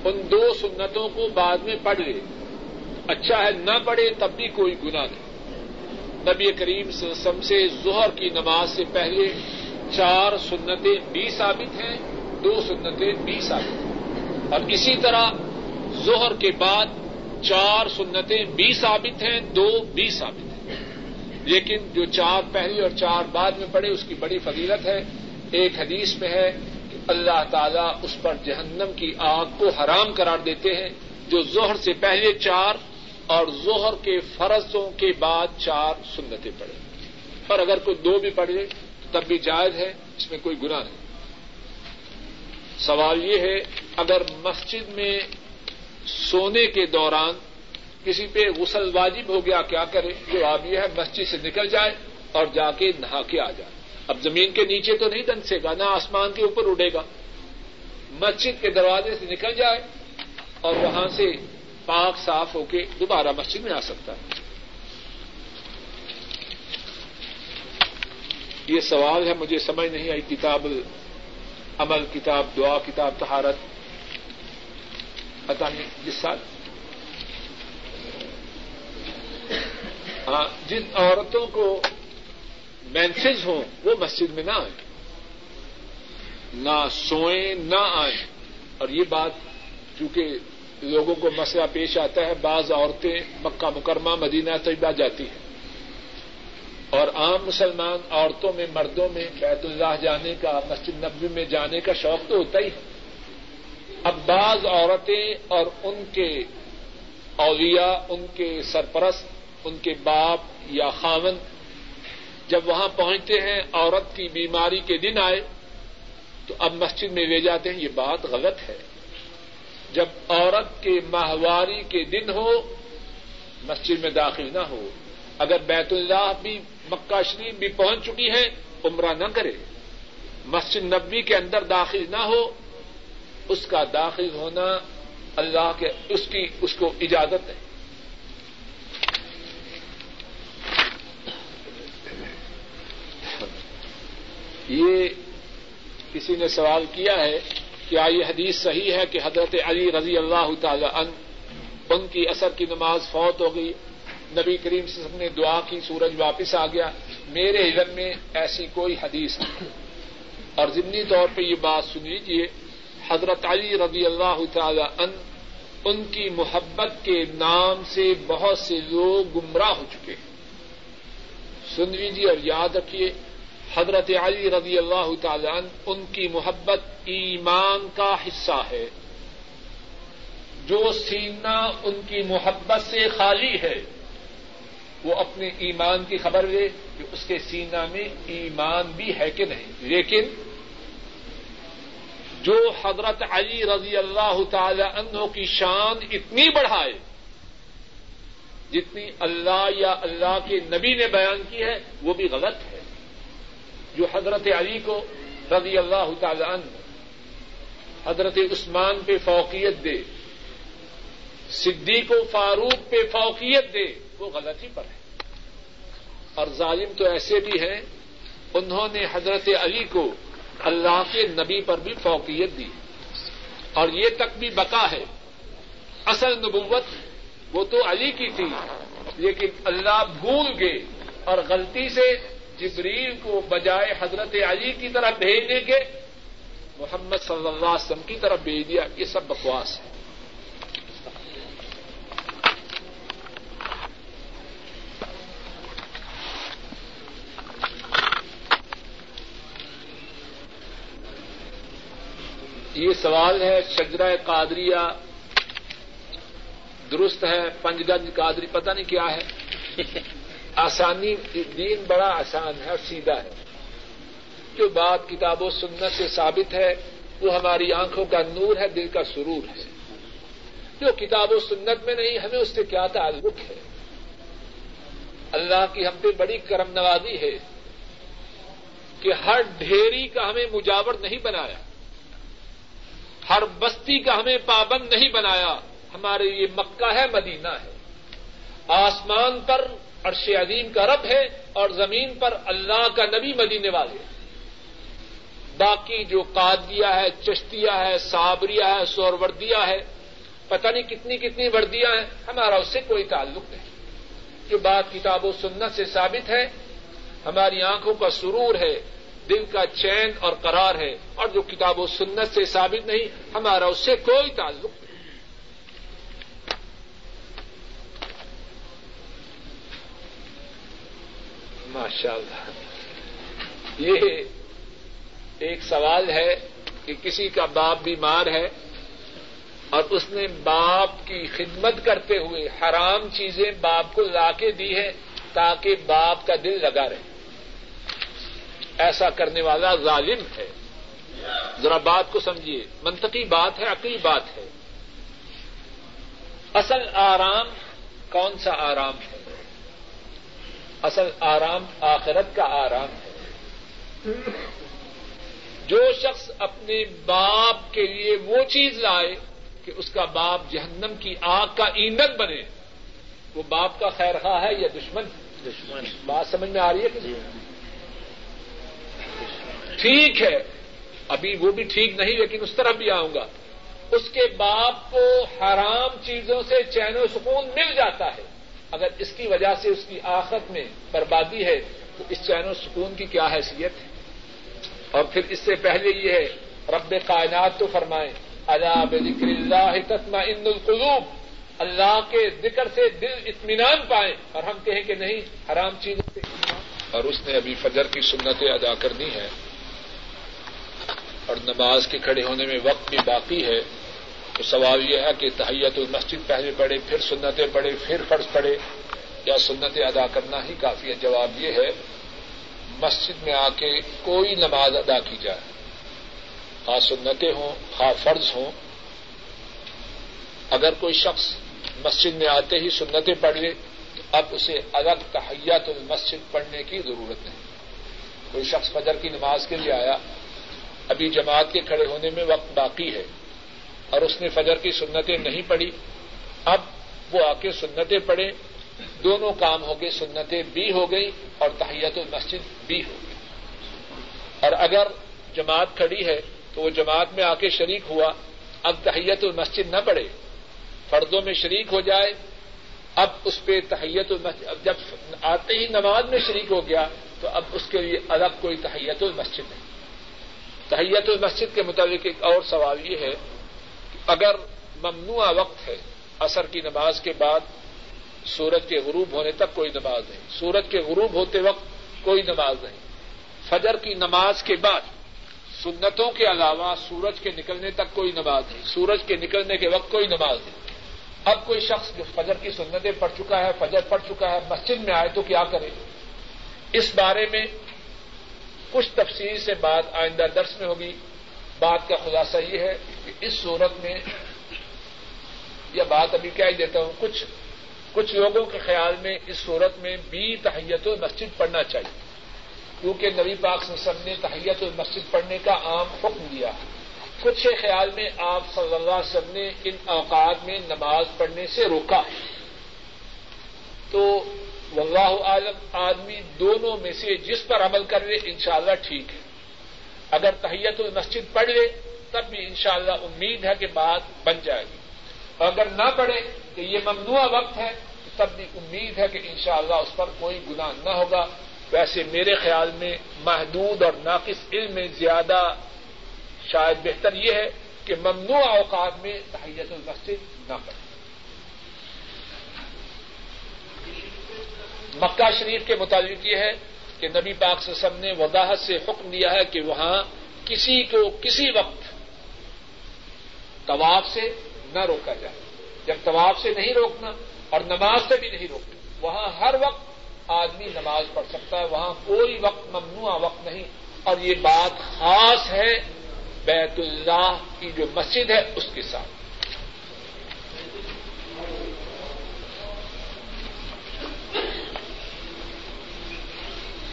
ان دو سنتوں کو بعد میں پڑھ لے۔ اچھا ہے نہ پڑھے تب بھی کوئی گنا نہیں۔ نبی کریم سم سے ظہر کی نماز سے پہلے چار سنتیں بھی ثابت ہیں، دو سنتیں بھی ثابت ہیں۔ اور اسی طرح ظہر کے بعد چار سنتیں بھی ثابت ہیں، دو بھی ثابت ہیں۔ لیکن جو چار پہلی اور چار بعد میں پڑے اس کی بڑی فضیلت ہے۔ ایک حدیث میں ہے کہ اللہ تعالیٰ اس پر جہنم کی آگ کو حرام قرار دیتے ہیں، جو ظہر سے پہلے چار اور ظہر کے فرضوں کے بعد چار سنتیں پڑے اور اگر کوئی دو بھی پڑھے تو تب بھی جائز ہے، اس میں کوئی گناہ نہیں۔ سوال یہ ہے، اگر مسجد میں سونے کے دوران کسی پہ غسل واجب ہو گیا، کیا کرے؟ جواب یہ ہے، مسجد سے نکل جائے اور جا کے نہا کے آ جائے۔ اب زمین کے نیچے تو نہیں دنسے گا، نہ آسمان کے اوپر اڑے گا۔ مسجد کے دروازے سے نکل جائے اور وہاں سے پاک صاف ہو کے دوبارہ مسجد میں آ سکتا ہے۔ یہ سوال ہے، مجھے سمجھ نہیں آئی۔ کتاب عمل کتاب دعا، کتاب تہارت پتا نہیں جس سال۔ ہاں جن عورتوں کو مینسز ہوں، وہ مسجد میں نہ آئیں۔ نہ سوئیں، نہ آئیں۔ اور یہ بات چونکہ لوگوں کو مسئلہ پیش آتا ہے، بعض عورتیں مکہ مکرمہ، مدینہ طیبہ جاتی ہیں۔ اور عام مسلمان عورتوں میں، مردوں میں بیت اللہ جانے کا، مسجد نبی میں جانے کا شوق تو ہوتا ہی ہے۔ اب بعض عورتیں اور ان کے اولیاء، ان کے سرپرست، ان کے باپ یا خاون جب وہاں پہنچتے ہیں، عورت کی بیماری کے دن آئے تو اب مسجد میں لے جاتے ہیں۔ یہ بات غلط ہے۔ جب عورت کے ماہواری کے دن ہو، مسجد میں داخل نہ ہو، اگر بیت اللہ بھی، مکہ شریف بھی پہنچ چکی ہے، عمرہ نہ کرے، مسجد نبی کے اندر داخل نہ ہو، اس کا داخل ہونا اللہ کے، اس کی، اس کو اجازت ہے۔ یہ کسی نے سوال کیا ہے کیا یہ حدیث صحیح ہے کہ حضرت علی رضی اللہ تعالی ان ان کی اثر کی نماز فوت ہو گئی؟ نبی کریم سے سب نے دعا کی، سورج واپس آ گیا۔ میرے علم میں ایسی کوئی حدیث نہیں۔ اور ضمنی طور پہ یہ بات سن لیجیے حضرت علی رضی اللہ تعالی ان ان کی محبت کے نام سے بہت سے لوگ گمراہ ہو چکے ہیں۔ سن لیجیے اور یاد رکھیے حضرت علی رضی اللہ تعالی ان کی محبت ایمان کا حصہ ہے۔ جو سینہ ان کی محبت سے خالی ہے، وہ اپنے ایمان کی خبر لے کہ اس کے سینہ میں ایمان بھی ہے کہ نہیں۔ لیکن جو حضرت علی رضی اللہ تعالی عنہ کی شان اتنی بڑھائے، جتنی اللہ یا اللہ کے نبی نے بیان کی ہے، وہ بھی غلط ہے۔ جو حضرت علی کو رضی اللہ تعالی عنہ حضرت عثمان پہ فوقیت دے، صدیق و فاروق پہ فوقیت دے، وہ غلطی پر ہے۔ اور ظالم تو ایسے بھی ہیں، انہوں نے حضرت علی کو اللہ کے نبی پر بھی فوقیت دی۔ اور یہ تک بھی بقا ہے۔ اصل نبوت وہ تو علی کی تھی، لیکن اللہ بھول گئے اور غلطی سے جبریل کو بجائے حضرت علی کی طرف بھیجنے کے محمد صلی اللہ علیہ وسلم کی طرف بھیج دیا۔ یہ سب بکواس ہے۔ یہ سوال ہے، شجرہ قادریہ درست ہے، پنج گنج قادری پتہ نہیں کیا ہے۔ آسانی دین بڑا آسان ہے اور سیدھا ہے۔ جو بات کتاب و سنت سے ثابت ہے، وہ ہماری آنکھوں کا نور ہے، دل کا سرور ہے۔ جو کتاب و سنت میں نہیں، ہمیں اس سے کیا تعلق ہے؟ اللہ کی ہم پہ بڑی کرم نوازی ہے کہ ہر ڈھیری کا ہمیں مجاور نہیں بنایا۔ ہر بستی کا ہمیں پابند نہیں بنایا۔ ہمارے یہ مکہ ہے، مدینہ ہے۔ آسمان پر عرش عظیم کا رب ہے اور زمین پر اللہ کا نبی مدینے والے باقی جو قادیا ہے چشتیا ہے صابریا ہے سوروردیا ہے، پتہ نہیں کتنی کتنی وردیاں ہیں، ہمارا اس سے کوئی تعلق نہیں۔ جو بات کتاب و سنت سے ثابت ہے، ہماری آنکھوں کا سرور ہے، دل کا چین اور قرار ہے، اور جو کتاب و سنت سے ثابت نہیں، ہمارا اس سے کوئی تعلق نہیں۔ ماشاء اللہ یہ ایک سوال ہے کہ کسی کا باپ بیمار ہے اور اس نے باپ کی خدمت کرتے ہوئے حرام چیزیں باپ کو لا کے دی ہے تاکہ باپ کا دل لگا رہے۔ ایسا کرنے والا ظالم ہے۔ ذرا بات کو سمجھیے۔ منطقی بات ہے، عقلی بات ہے۔ اصل آرام کون سا آرام ہے؟ اصل آرام آخرت کا آرام ہے۔ جو شخص اپنے باپ کے لیے وہ چیز لائے کہ اس کا باپ جہنم کی آگ کا ایندھن بنے وہ باپ کا خیر خواہ ہے یا دشمن؟ دشمن۔ بات سمجھ میں آ رہی ہے کہ ٹھیک ہے۔ ابھی وہ بھی ٹھیک نہیں لیکن اس طرح بھی آؤں گا۔ اس کے باپ کو حرام چیزوں سے چین و سکون مل جاتا ہے۔ اگر اس کی وجہ سے اس کی آخت میں بربادی ہے، تو اس چین و سکون کی کیا حیثیت ہے؟ اور پھر اس سے پہلے یہ ہے، رب کائنات تو فرمائیں اللہ ذکر اللہ تسما ان القلوب۔ اللہ کے ذکر سے دل اطمینان پائیں۔ اور ہم کہیں کہ نہیں، حرام چیزوں سے اور اس نے ابھی فجر کی سنتیں ادا کرنی ہے اور نماز کے کھڑے ہونے میں وقت بھی باقی ہے۔ تو سوال یہ ہے کہ تحیت المسجد پہلے پڑھے، پھر سنتیں پڑھے، پھر فرض پڑھے، یا سنتیں ادا کرنا ہی کافی ہے؟ جواب یہ ہے، مسجد میں آ کے کوئی نماز ادا کی جائے۔ خاص سنتیں ہوں خاص فرض ہوں۔ اگر کوئی شخص مسجد میں آتے ہی سنتیں پڑھ لے تو اب اسے الگ تحیت المسجد پڑھنے کی ضرورت نہیں۔ کوئی شخص فجر کی نماز کے لیے آیا، ابھی جماعت کے کھڑے ہونے میں وقت باقی ہے۔ اور اس نے فجر کی سنتیں نہیں پڑھی۔ اب وہ آ کے سنتیں پڑھے دونوں کام ہو گئے، سنتیں بھی ہو گئی اور تحیت المسجد بھی ہو گئی۔ اور اگر جماعت کھڑی ہے تو وہ جماعت میں آ کے شریک ہوا۔ اب تحیت المسجد نہ پڑے فردوں میں شریک ہو جائے۔ اب اس پہ تحیت المسجد، اب جب آتے ہی نماز میں شریک ہو گیا تو اب اس کے لیے الگ کوئی تحیت المسجد نہیں۔ تحیت المسجد کے متعلق ایک اور سوال یہ ہے اگر ممنوع وقت ہے اثر کی نماز کے بعد سورج کے غروب ہونے تک کوئی نماز نہیں۔ سورج کے غروب ہوتے وقت کوئی نماز نہیں۔ فجر کی نماز کے بعد سنتوں کے علاوہ سورج کے نکلنے تک کوئی نماز نہیں۔ سورج کے نکلنے کے وقت کوئی نماز نہیں۔ اب کوئی شخص جو فجر کی سنتیں پڑھ چکا ہے، فجر پڑھ چکا ہے، مسجد میں آئے تو کیا کرے؟ اس بارے میں کچھ تفصیل سے بات آئندہ درس میں ہوگی۔ بات کا خلاصہ یہ ہے کہ اس صورت میں یا بات ابھی کیا ہی دیتا ہوں، کچھ کچھ لوگوں کے خیال میں اس صورت میں بھی تحیت و مسجد پڑھنا چاہیے۔ کیونکہ نبی پاک وسلم نے تحیت و مسجد پڑھنے کا عام حکم دیا۔ کچھ کے خیال میں آپ صلی اللہ علیہ وسلم نے ان اوقات میں نماز پڑھنے سے روکا۔ ہے تو واللہ عالم، آدمی دونوں میں سے جس پر عمل کر لے، انشاءاللہ ٹھیک ہے۔ اگر تحیت المسجد پڑھ لے، تب بھی انشاءاللہ امید ہے کہ بات بن جائے گی۔ اور اگر نہ پڑھے کہ یہ ممنوع وقت ہے، تب بھی امید ہے کہ انشاءاللہ اس پر کوئی گناہ نہ ہوگا۔ ویسے میرے خیال میں محدود اور ناقص علم میں زیادہ شاید بہتر یہ ہے کہ ممنوع اوقات میں تحیت المسجد نہ پڑھے۔ مکہ شریف کے متعلق یہ ہے کہ نبی پاک سسم نے وضاحت سے حکم دیا ہے کہ وہاں کسی کو کسی وقت طواف سے نہ روکا جائے۔ جب طواف سے نہیں روکنا اور نماز سے بھی نہیں روکنا، وہاں ہر وقت آدمی نماز پڑھ سکتا ہے، وہاں کوئی وقت ممنوع وقت نہیں۔ اور یہ بات خاص ہے بیت اللہ کی جو مسجد ہے، اس کے ساتھ۔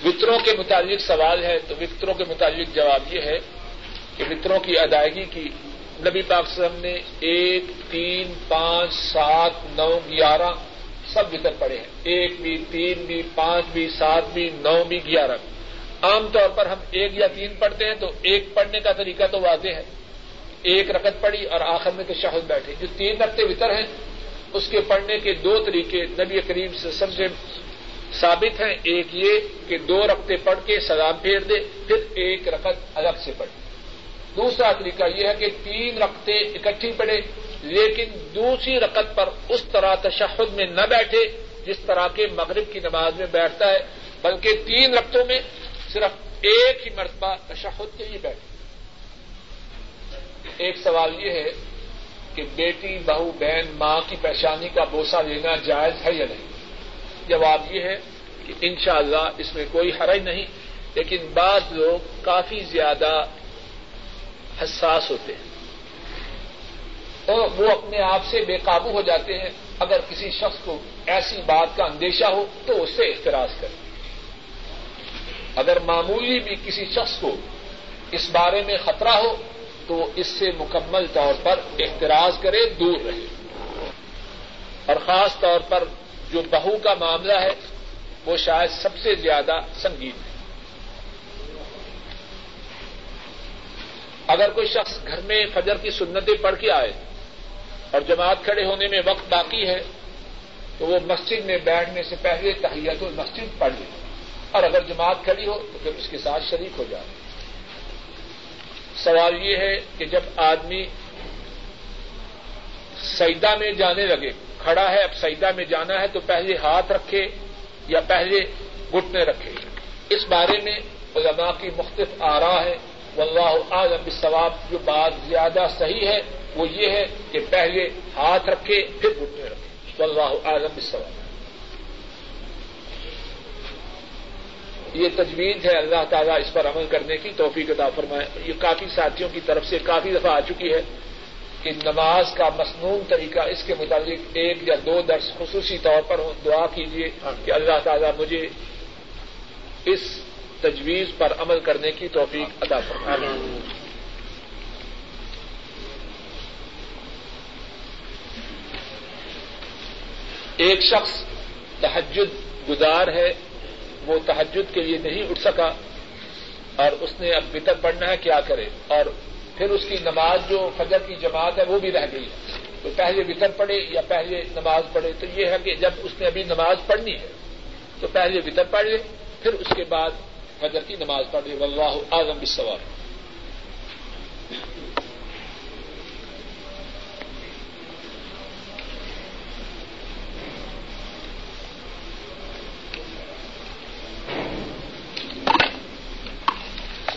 وطروں کے متعلق سوال ہے تو وطروں کے متعلق جواب یہ ہے کہ وطروں کی ادائیگی کی نبی پاک وسلم نے ایک، تین، پانچ، سات، نو، گیارہ سب وطر پڑے ہیں۔ ایک بھی، تین بھی، پانچ بھی، سات بھی، نو بھی، گیارہ بھی۔ عام طور پر ہم ایک یا تین پڑھتے ہیں تو ایک پڑھنے کا طریقہ تو واضح ہے۔ ایک رکت پڑی اور آخر میں تو شہد بیٹھے۔ جو تین رکھتے وطر ہیں، اس کے پڑھنے کے دو طریقے نبی کریم سے سب سے ثابت ہیں ایک یہ کہ دو رقطے پڑھ کے سلام پھیر دے، پھر ایک رقط الگ سے پڑھے دوسرا طریقہ یہ ہے کہ تین رقطے اکٹھی پڑے لیکن دوسری رقط پر اس طرح تشہد میں نہ بیٹھے جس طرح کے مغرب کی نماز میں بیٹھتا ہے، بلکہ تین رقطوں میں صرف ایک ہی مرتبہ تشہد کے لیے بیٹھے۔ ایک سوال یہ ہے کہ بیٹی، بہو، بہن، ماں کی پریشانی کا بوسہ لینا جائز ہے یا نہیں؟ جواب یہ ہے کہ انشاءاللہ اس میں کوئی حرج نہیں، لیکن بعض لوگ کافی زیادہ حساس ہوتے ہیں تو وہ اپنے آپ سے بے قابو ہو جاتے ہیں۔ اگر کسی شخص کو ایسی بات کا اندیشہ ہو تو اس سے اختراض کرے اگر معمولی بھی کسی شخص کو اس بارے میں خطرہ ہو تو وہ اس سے مکمل طور پر احتراز کرے، دور رہے۔ اور خاص طور پر جو بہو کا معاملہ ہے، وہ شاید سب سے زیادہ سنگین ہے۔ اگر کوئی شخص گھر میں فجر کی سنتیں پڑھ کے آئے اور جماعت کھڑے ہونے میں وقت باقی ہے، تو وہ مسجد میں بیٹھنے سے پہلے تحیت المسجد پڑھ لے۔ اور اگر جماعت کھڑی ہو، تو پھر اس کے ساتھ شریک ہو جائے۔ سوال یہ ہے کہ جب آدمی سیدا میں جانے لگے کھڑا ہے، اب سیدا میں جانا ہے تو پہلے ہاتھ رکھے یا پہلے گھٹنے رکھے۔ اس بارے میں علماء کی مختلف آرا ہے واللہ اعلم ثواب جو بات زیادہ صحیح ہے وہ یہ ہے کہ پہلے ہاتھ رکھے، پھر گھٹنے رکھے۔ واللہ اعلم ثواب یہ تجویز ہے اللہ تعالیٰ اس پر عمل کرنے کی، توفیق عطا فرمائے۔ یہ کافی ساتھیوں کی طرف سے کافی دفعہ آ چکی ہے۔ کہ نماز کا مصنون طریقہ اس کے متعلق ایک یا دو درس خصوصی طور پر دعا کیجیے کہ اللہ تعالیٰ مجھے اس تجویز پر عمل کرنے کی توفیق ادا فرمائے۔ ایک شخص تحجد گزار ہے وہ تحجد کے لیے نہیں اٹھ سکا اور اس نے اب بتر پڑھنا ہے کیا کرے اور پھر اس کی نماز جو فجر کی جماعت ہے وہ بھی رہ گئی ہے۔ تو پہلے وطر پڑھے یا پہلے نماز پڑھے، تو یہ ہے کہ جب اس نے ابھی نماز پڑھنی ہے، تو پہلے وطر پڑھ لے، پھر اس کے بعد فجر کی نماز پڑھ لے۔ واللہ اعظم سوال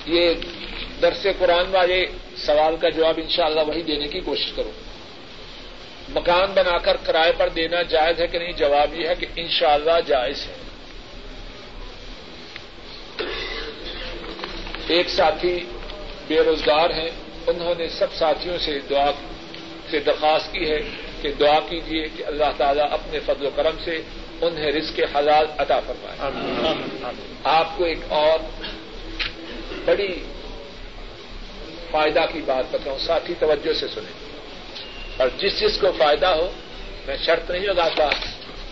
یہ درس قرآن والے سوال کا جواب انشاءاللہ وہی دینے کی کوشش کروں۔ مکان بنا کر کرائے پر دینا جائز ہے کہ نہیں؟ جواب یہ ہے کہ انشاءاللہ جائز ہے۔ ایک ساتھی بے روزگار ہیں۔ انہوں نے سب ساتھیوں سے دعا سے درخواست کی ہے کہ دعا کیجیے کہ اللہ تعالیٰ اپنے فضل و کرم سے انہیں رزق حالات عطا فرمائے۔ آپ کو ایک اور بڑی فائدہ کی بات بتاؤں، ساتھی، توجہ سے سنیں۔ اور جس جس کو فائدہ ہو، میں شرط نہیں لگاتا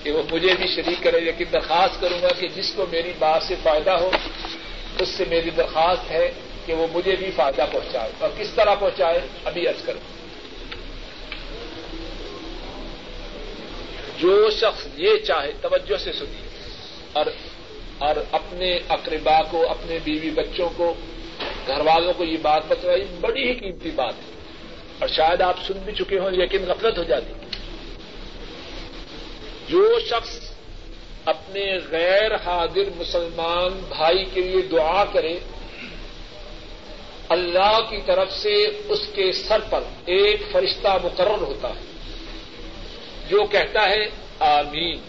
کہ وہ مجھے بھی شریک کرے، لیکن درخواست کروں گا کہ جس کو میری بات سے فائدہ ہو، اس سے میری درخواست ہے کہ وہ مجھے بھی فائدہ پہنچائے۔ اور کس طرح پہنچائے، ابھی ارض کروں۔ جو شخص یہ چاہے، توجہ سے سنیے۔ اور اور اپنے اقربا کو، اپنے بیوی بچوں کو گھر والوں کو یہ بات بتائی بڑی ہی قیمتی بات ہے۔ اور شاید آپ سن بھی چکے ہوں، لیکن غفلت ہو جاتی۔ جو شخص اپنے غیر حاضر مسلمان بھائی کے لیے دعا کرے، اللہ کی طرف سے اس کے سر پر ایک فرشتہ مقرر ہوتا ہے، جو کہتا ہے، آمین۔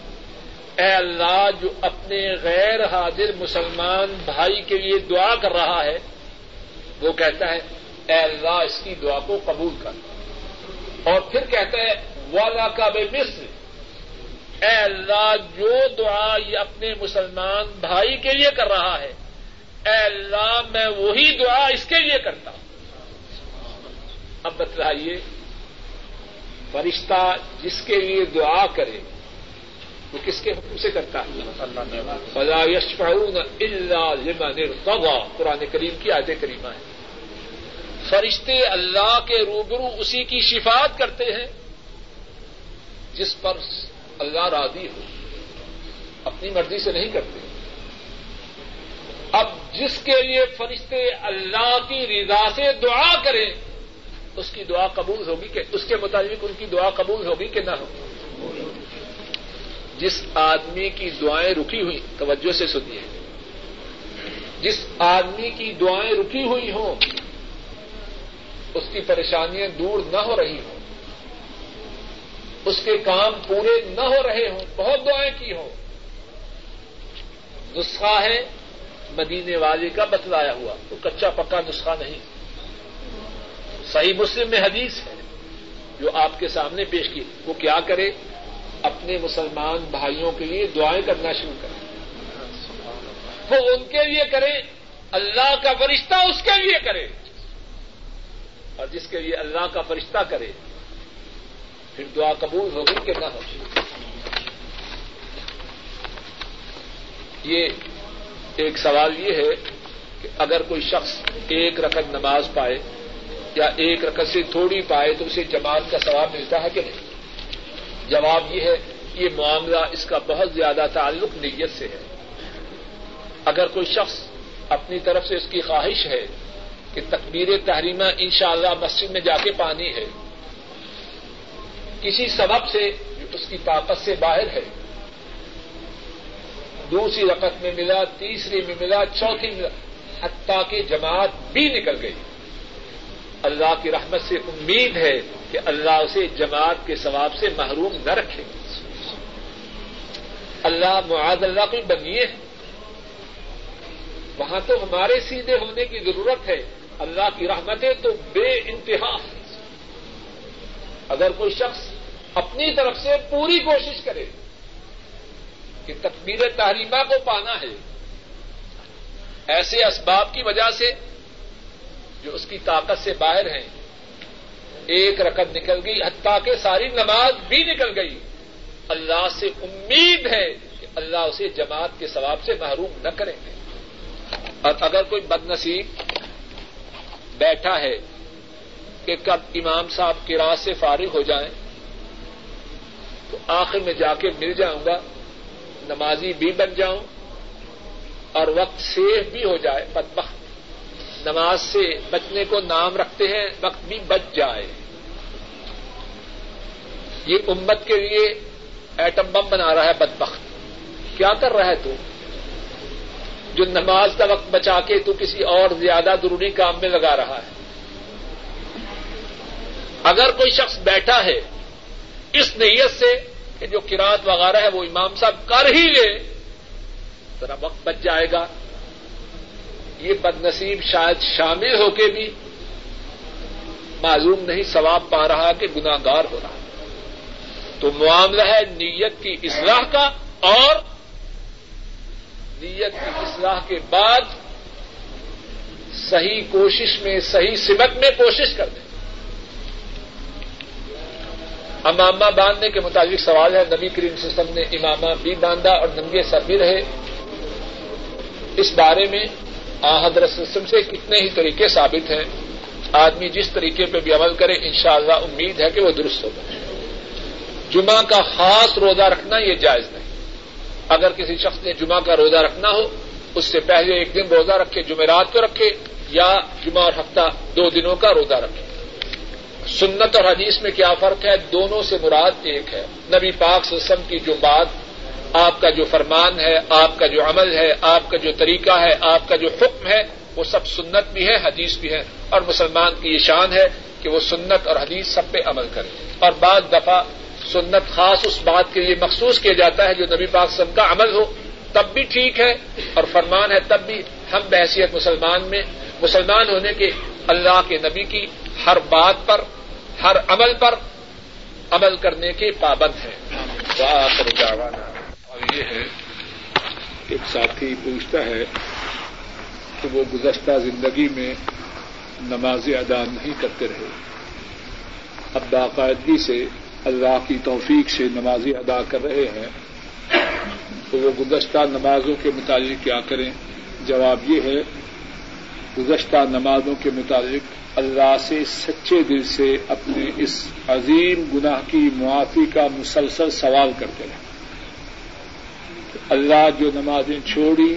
اے اللہ، جو اپنے غیر حاضر مسلمان بھائی کے لیے دعا کر رہا ہے وہ کہتا ہے، اے اللہ، اس کی دعا کو قبول کر۔ اور پھر کہتا ہے، والا کا بے مصر اے اللہ، جو دعا یہ اپنے مسلمان بھائی کے لیے کر رہا ہے، اے اللہ، میں وہی دعا اس کے لیے کرتا ہوں۔ اب بتلائیے، فرشتہ جس کے لیے دعا کرے وہ کس کے حکم سے کرتا ہے؟ فلا یشفعون الا لمن ارتضى۔ قرآن کریم کی آیت کریمہ ہے فرشتے اللہ کے روبرو اسی کی شفات کرتے ہیں جس پر اللہ راضی ہو۔ اپنی مرضی سے نہیں کرتے۔ اب جس کے لیے فرشتے اللہ کی رضا سے دعا کریں، اس کی دعا قبول ہوگی کہ، اس کے مطابق ان کی دعا قبول ہوگی کہ نہ ہوگی۔ جس آدمی کی دعائیں رکی ہوئی، توجہ سے سنیے۔ جس آدمی کی دعائیں رکی ہوئی ہوں، اس کی پریشانیاں دور نہ ہو رہی ہوں، اس کے کام پورے نہ ہو رہے ہوں، بہت دعائیں کی ہوں، نسخہ ہے مدینے والے کا بتلایا ہوا، تو کچا پکا نسخہ نہیں۔ صحیح مسلم میں حدیث ہے، جو آپ کے سامنے پیش کی، وہ کیا کرے؟ اپنے مسلمان بھائیوں کے لیے دعائیں کرنا شروع کریں۔ وہ ان کے لیے کرے اللہ کا فرشتہ اس کے لیے کرے۔ اور جس کے لیے اللہ کا فرشتہ کرے، پھر دعا قبول ہوگی کہ نہ ہوگی یہ ایک سوال یہ ہے کہ اگر کوئی شخص ایک رقم نماز پائے یا ایک رقم سے تھوڑی پائے تو اسے جماعت کا ثواب ملتا ہے کہ نہیں؟ جواب یہ ہے یہ معاملہ اس کا بہت زیادہ تعلق نیت سے ہے۔ اگر کوئی شخص اپنی طرف سے اس کی خواہش ہے کہ تقبیر تحریمہ ان شاء اللہ مسجد میں جا کے پانی ہے، کسی سبب سے اس کی طاقت سے باہر ہے، دوسری رقط میں ملا، تیسری میں ملا، چوتھی ملا، حتیٰ کہ جماعت بھی نکل گئی۔ اللہ کی رحمت سے امید ہے کہ اللہ اسے جماعت کے ثواب سے محروم نہ رکھے۔ اللہ معاذ اللہ کوئی بنیے وہاں تو ہمارے سیدھے ہونے کی ضرورت ہے۔ اللہ کی رحمتیں تو بے انتہا۔ اگر کوئی شخص اپنی طرف سے پوری کوشش کرے کہ تقبیر تحریمہ کو پانا ہے، ایسے اسباب کی وجہ سے جو اس کی طاقت سے باہر ہیں، ایک رقم نکل گئی، حتیٰ کہ ساری نماز بھی نکل گئی۔ اللہ سے امید ہے کہ اللہ اسے جماعت کے ثواب سے محروم نہ کریں گے۔ اور اگر کوئی بد نصیب بیٹھا ہے کہ کب امام صاحب کی راہ سے فارغ ہو جائیں، تو آخر میں جا کے مل جاؤں گا، نمازی بھی بن جاؤں اور وقت سیف بھی ہو جائے، بدبخت نماز سے بچنے کو نام رکھتے ہیں، وقت بھی بچ جائے۔ یہ امت کے لیے ایٹم بم بنا رہا ہے بدبخت۔ کیا کر رہا ہے تو؟ جو نماز کا وقت بچا کے تو کسی اور زیادہ ضروری کام میں لگا رہا ہے۔ اگر کوئی شخص بیٹھا ہے، اس نیت سے کہ جو کراط وغیرہ ہے وہ امام صاحب کر ہی لے، ذرا وقت بچ جائے گا۔ یہ بد نصیب شاید شامل ہو کے بھی معلوم نہیں ثواب پا رہا کہ گناگار ہو رہا تو معاملہ ہے نیت کی اصلاح کا اور نیت کی اصلاح کے بعد صحیح کوشش میں، صحیح سمت میں کوشش کر دیں۔ امامہ باندھنے کے مطابق سوال ہے، نبی کریم سسٹم نے امامہ بھی باندھا اور ننگے سر بھی رہے۔ اس بارے میں حضرت سسٹم سے کتنے ہی طریقے ثابت ہیں۔ آدمی جس طریقے پہ بھی عمل کرے، انشاءاللہ امید ہے کہ وہ درست ہوگا۔ جمعہ کا خاص روزہ رکھنا یہ جائز نہیں۔ اگر کسی شخص نے جمعہ کا روزہ رکھنا ہو، اس سے پہلے ایک دن روزہ رکھے، جمعرات کو رکھے، یا جمعہ اور ہفتہ دو دنوں کا روزہ رکھے۔ سنت اور حدیث میں کیا فرق ہے؟ دونوں سے مراد ایک ہے۔ نبی پاک سسم کی جو بات آپ کا جو فرمان ہے، آپ کا جو عمل ہے، آپ کا جو طریقہ ہے، آپ کا جو حکم ہے، وہ سب سنت بھی ہے، حدیث بھی ہے۔ اور مسلمان کی یہ شان ہے کہ وہ سنت اور حدیث سب پہ عمل کرے۔ اور بعض دفعہ سنت خاص اس بات کے لیے مخصوص کیا جاتا ہے جو نبی پاک سب کا عمل ہو، تب بھی ٹھیک ہے۔ اور فرمان ہے، تب بھی ہم بحثیت مسلمان میں، مسلمان ہونے کے اللہ کے نبی کی ہر بات پر، ہر عمل پر عمل کرنے کے پابند ہیں۔ یہ ہے، ایک ساتھی پوچھتا ہے کہ وہ گزشتہ زندگی میں نماز ادا نہیں کرتے رہے۔ اب باقاعدگی سے اللہ کی توفیق سے نمازیں ادا کر رہے ہیں۔ تو وہ گزشتہ نمازوں کے متعلق کیا کریں؟ جواب یہ ہے، گزشتہ نمازوں کے متعلق اللہ سے سچے دل سے اپنے اس عظیم گناہ کی معافی کا مسلسل سوال کرتے رہے۔ اللہ جو نمازیں چھوڑی،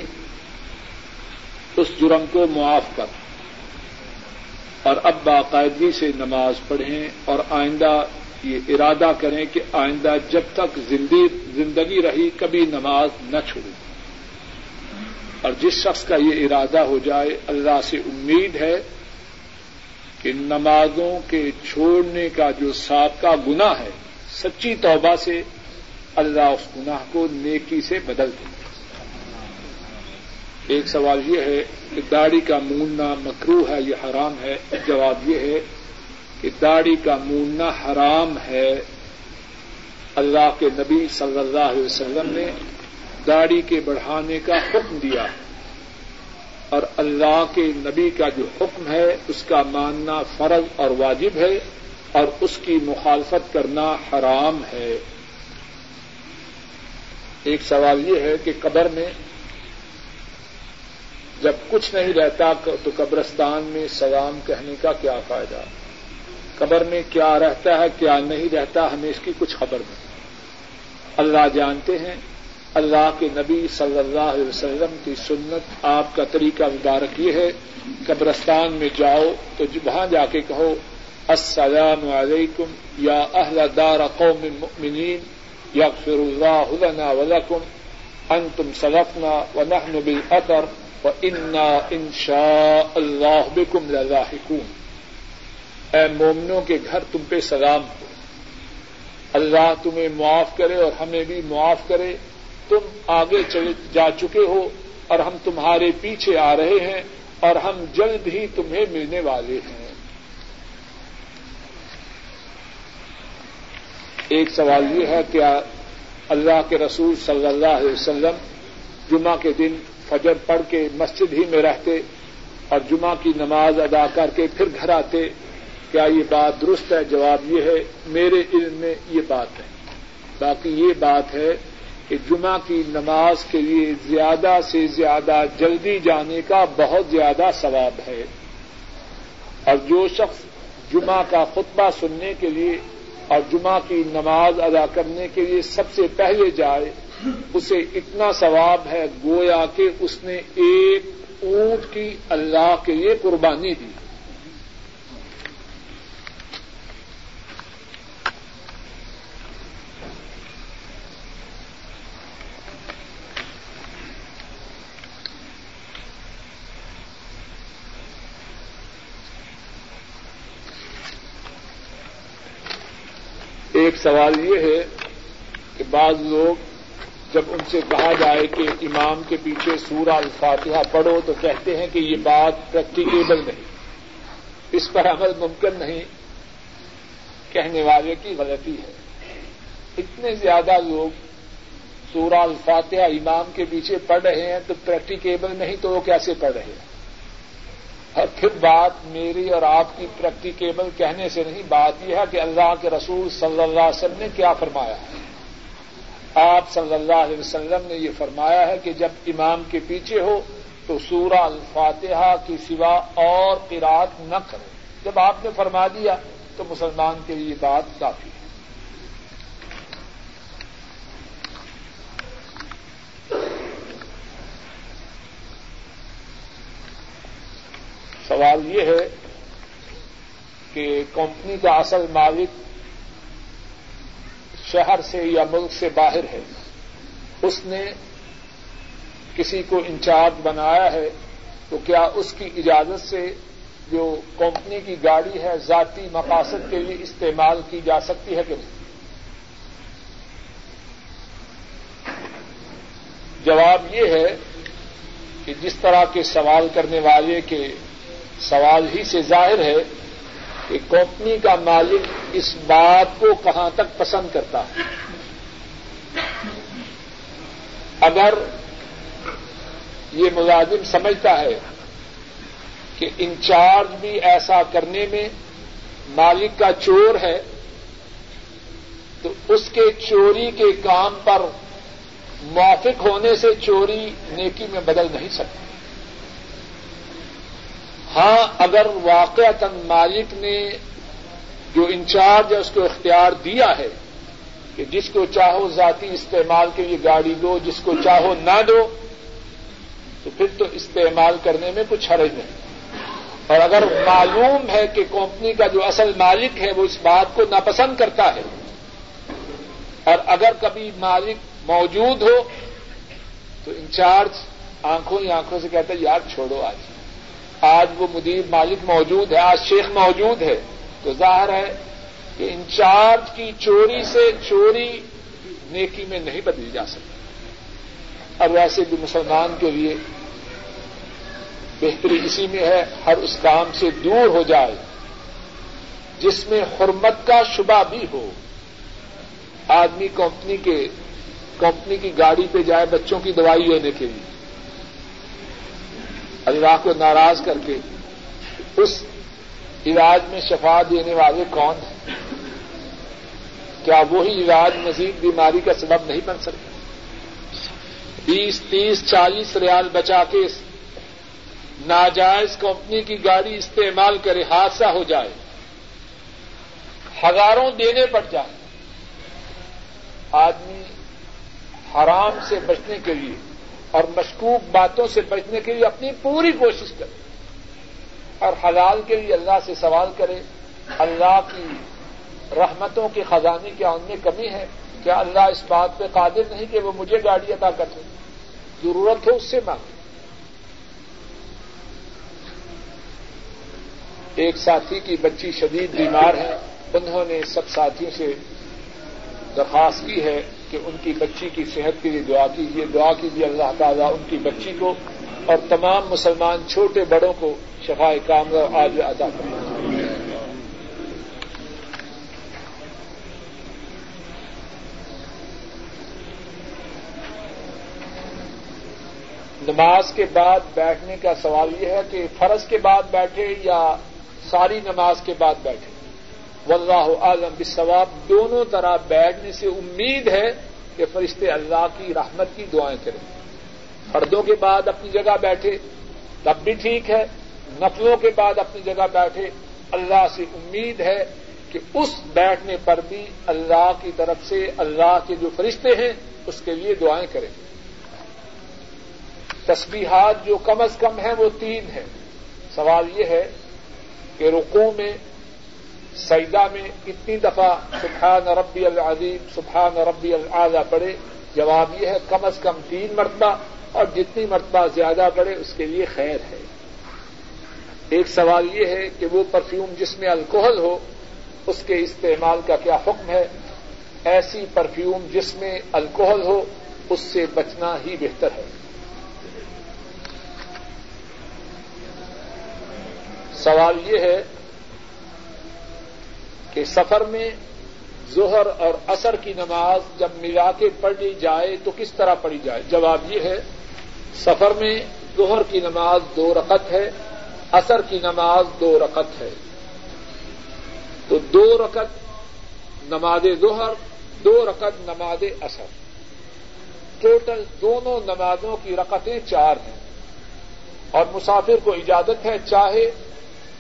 اس جرم کو معاف کر۔ اور اب باقاعدگی سے نماز پڑھیں اور آئندہ یہ ارادہ کریں کہ آئندہ جب تک زندگی رہی کبھی نماز نہ چھوڑیں۔ اور جس شخص کا یہ ارادہ ہو جائے، اللہ سے امید ہے کہ نمازوں کے چھوڑنے کا جو سابقہ گنا ہے، سچی توبہ سے اللہ اس گناہ کو نیکی سے بدل دے ایک سوال یہ ہے کہ داڑھی کا موننا مکرو ہے یہ حرام ہے؟ جواب یہ ہے کہ داڑھی کا موننا حرام ہے۔ اللہ کے نبی صلی اللہ علیہ وسلم نے داڑھی کے بڑھانے کا حکم دیا ہے۔ اور اللہ کے نبی کا جو حکم ہے، اس کا ماننا فرض اور واجب ہے اور اس کی مخالفت کرنا حرام ہے۔ ایک سوال یہ ہے کہ قبر میں جب کچھ نہیں رہتا تو قبرستان میں سلام کہنے کا کیا فائدہ؟ قبر میں کیا رہتا ہے، کیا نہیں رہتا، ہمیں اس کی کچھ خبر نہیں۔ اللہ جانتے ہیں، اللہ کے نبی صلی اللہ علیہ وسلم کی سنت آپ کا طریقہ مبارک یہ ہے، قبرستان میں جاؤ تو وہاں جا کے کہو، السلام علیکم یا اہل دار قوم مؤمنین۔ یغفر اللہ لنا ولکم، انتم سلفنا ونحن بالعطر وانا ان شاء اللہ بكم للاحقون اے مومنوں کے گھر تم پہ سلام ہو۔ اللہ تمہیں معاف کرے اور ہمیں بھی معاف کرے۔ تم آگے چلے جا چکے ہو اور ہم تمہارے پیچھے آ رہے ہیں اور ہم جلد ہی تمہیں ملنے والے ہیں۔ ایک سوال یہ ہے کہ اللہ کے رسول صلی اللہ علیہ وسلم جمعہ کے دن فجر پڑھ کے مسجد ہی میں رہتے اور جمعہ کی نماز ادا کر کے پھر گھر آتے، کیا یہ بات درست ہے؟ جواب یہ ہے، میرے علم میں یہ بات ہے۔ باقی یہ بات ہے کہ جمعہ کی نماز کے لیے زیادہ سے زیادہ جلدی جانے کا بہت زیادہ ثواب ہے۔ اور جو شخص جمعہ کا خطبہ سننے کے لیے اور جمعہ کی نماز ادا کرنے کے لیے سب سے پہلے جائے، اسے اتنا ثواب ہے گویا کہ اس نے ایک اونٹ کی اللہ کے لیے قربانی دی۔ سوال یہ ہے کہ بعض لوگ جب ان سے کہا جائے کہ امام کے پیچھے سورہ الفاتحہ پڑھو تو کہتے ہیں کہ یہ بات پریکٹیکیبل نہیں۔ اس پر عمل ممکن نہیں۔ کہنے والے کی غلطی ہے۔ اتنے زیادہ لوگ سورہ الفاتحہ امام کے پیچھے پڑھ رہے ہیں تو پریکٹیکیبل نہیں تو وہ کیسے پڑھ رہے ہیں؟ اور پھر بات میری اور آپ کی پریکٹیکیبل کہنے سے نہیں، بات یہ ہے کہ اللہ کے رسول صلی اللہ علیہ وسلم نے کیا فرمایا ہے؟ آپ صلی اللہ علیہ وسلم نے یہ فرمایا ہے کہ جب امام کے پیچھے ہو تو سورہ الفاتحہ کی سوا اور قرات نہ کرو جب آپ نے فرما دیا تو مسلمان کے لیے بات کافی ہے۔ سوال یہ ہے کہ کمپنی کا اصل مالک شہر سے یا ملک سے باہر ہے۔ اس نے کسی کو انچارج بنایا ہے تو کیا اس کی اجازت سے جو کمپنی کی گاڑی ہے ذاتی مقاصد کے لیے استعمال کی جا سکتی ہے کہ نہیں؟ جواب یہ ہے کہ جس طرح کے سوال کرنے والے کے سوال ہی سے ظاہر ہے کہ کمپنی کا مالک اس بات کو کہاں تک پسند کرتا ہے؟ اگر یہ ملازم سمجھتا ہے کہ انچارج بھی ایسا کرنے میں مالک کا چور ہے، تو اس کے چوری کے کام پر موافق ہونے سے چوری نیکی میں بدل نہیں سکتی ہاں اگر واقع مالک نے جو انچارج ہے، اس کو اختیار دیا ہے کہ جس کو چاہو ذاتی استعمال کے لیے گاڑی دو، جس کو چاہو نہ دو، تو پھر تو استعمال کرنے میں کچھ حرج نہیں۔ اور اگر معلوم ہے کہ کمپنی کا جو اصل مالک ہے، وہ اس بات کو ناپسند کرتا ہے، اور اگر کبھی مالک موجود ہو، تو انچارج آنکھوں ہی آنکھوں سے کہتا ہے، یار چھوڑو آج۔ آج وہ مدیر مالک موجود ہے، آج شیخ موجود ہے۔ تو ظاہر ہے کہ انچارج کی چوری سے چوری نیکی میں نہیں بدلی جا سکتی۔ اور ویسے بھی مسلمان کے لیے بہتری اسی میں ہے، ہر اس کام سے دور ہو جائے، جس میں حرمت کا شبہ بھی ہو۔ آدمی کمپنی کے، کمپنی کی گاڑی پہ جائے بچوں کی دوائی لینے کے لیے۔ اللہ کو ناراض کر کے اس علاج میں شفا دینے والے کون ہیں؟ کیا وہی علاج مزید بیماری کا سبب نہیں بن سکتا؟ بیس، تیس، چالیس ریال بچا کے ناجائز کمپنی کی گاڑی استعمال کرے، حادثہ ہو جائے، ہزاروں دینے پڑ جائیں آدمی حرام سے بچنے کے لیے اور مشکوک باتوں سے بچنے کے لیے اپنی پوری کوشش کرے اور حلال کے لیے اللہ سے سوال کرے اللہ کی رحمتوں کے خزانے کیا ان میں کمی ہے؟ کیا اللہ اس بات پہ قادر نہیں کہ وہ مجھے گاڑی ادا کر دیں ضرورت ہو اس سے مانگے ایک ساتھی کی بچی شدید بیمار ہے، انہوں نے سب ساتھیوں سے درخواست کی ہے کہ ان کی بچی کی صحت کے لیے دعا کیجیے دعا کیجیے اللہ تعالیٰ ان کی بچی کو اور تمام مسلمان چھوٹے بڑوں کو شفا کام آج ادا کرنا نماز کے بعد بیٹھنے کا سوال یہ ہے کہ فرض کے بعد بیٹھے یا ساری نماز کے بعد بیٹھے؟ واللہ عالم بثواب دونوں طرح بیٹھنے سے امید ہے کہ فرشتے اللہ کی رحمت کی دعائیں کریں۔ فردوں کے بعد اپنی جگہ بیٹھے، تب بھی ٹھیک ہے۔ نفلوں کے بعد اپنی جگہ بیٹھے، اللہ سے امید ہے کہ اس بیٹھنے پر بھی اللہ کی طرف سے اللہ کے جو فرشتے ہیں، اس کے لیے دعائیں کریں۔ تسبیحات جو کم از کم ہیں، وہ تین ہیں۔ سوال یہ ہے کہ رقو میں سیدا میں کتنی دفعہ سبحان ربی العظیم، سبحان ربی العلیٰ پڑھے، جواب یہ ہے کم از کم تین مرتبہ اور جتنی مرتبہ زیادہ پڑھے اس کے لیے خیر ہے۔ ایک سوال یہ ہے کہ وہ پرفیوم جس میں الکوہل ہو، اس کے استعمال کا کیا حکم ہے؟ ایسی پرفیوم جس میں الکوہل ہو، اس سے بچنا ہی بہتر ہے۔ سوال یہ ہے کہ سفر میں ظہر اور اثر کی نماز جب ملا کے پڑھی جائے تو کس طرح پڑھی جائے؟ جواب یہ ہے، سفر میں ظہر کی نماز دو رقط ہے اثر کی نماز دو رقط ہے۔ تو دو رقط نماز ظہر، دو رقط نماز اثر ٹوٹل دونوں نمازوں کی رقطیں چار ہیں۔ اور مسافر کو اجازت ہے، چاہے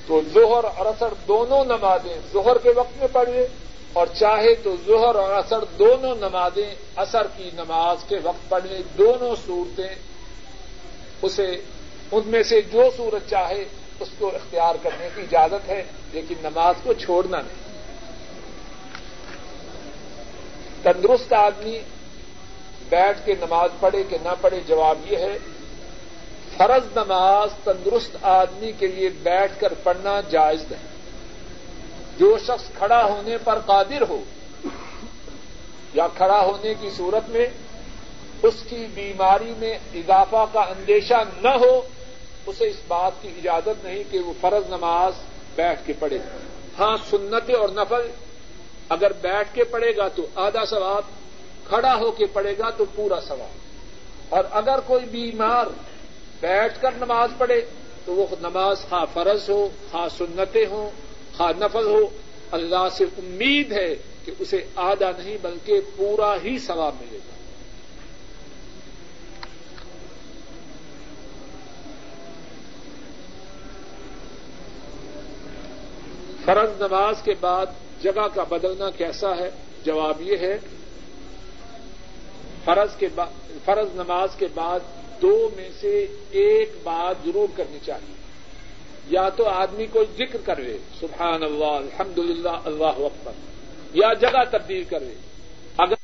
تو ظہر اور اثر دونوں نمازیں ظہر کے وقت میں پڑھے اور چاہے تو ظہر اور اثر دونوں نمازیں اثر کی نماز کے وقت پڑھنے دونوں صورتیں اسے، ان میں سے جو صورت چاہے اس کو اختیار کرنے کی اجازت ہے، لیکن نماز کو چھوڑنا نہیں۔ تندرست آدمی بیٹھ کے نماز پڑھے کہ نہ پڑھے جواب یہ ہے فرض نماز تندرست آدمی کے لیے بیٹھ کر پڑھنا جائز نہیں۔ جو شخص کھڑا ہونے پر قادر ہو یا کھڑا ہونے کی صورت میں اس کی بیماری میں اضافہ کا اندیشہ نہ ہو، اسے اس بات کی اجازت نہیں کہ وہ فرض نماز بیٹھ کے پڑھے۔ ہاں سنت اور نفل، اگر بیٹھ کے پڑھے گا تو آدھا ثواب، کھڑا ہو کے پڑھے گا تو پورا ثواب۔ اور اگر کوئی بیمار بیٹھ کر نماز پڑھے تو وہ نماز خواہ فرض ہو، خواہ سنتیں ہوں، خواہ نفل ہو، اللہ سے امید ہے کہ اسے آدھا نہیں بلکہ پورا ہی ثواب ملے گا۔ فرض نماز کے بعد جگہ کا بدلنا کیسا ہے؟ جواب یہ ہے، فرض کے فرض نماز کے بعد دو میں سے ایک بات ضرور کرنی چاہیے۔ یا تو آدمی کو ذکر کرے سبحان اللہ الحمد للہ اللہ اکبر، یا جگہ تبدیل کرے اگر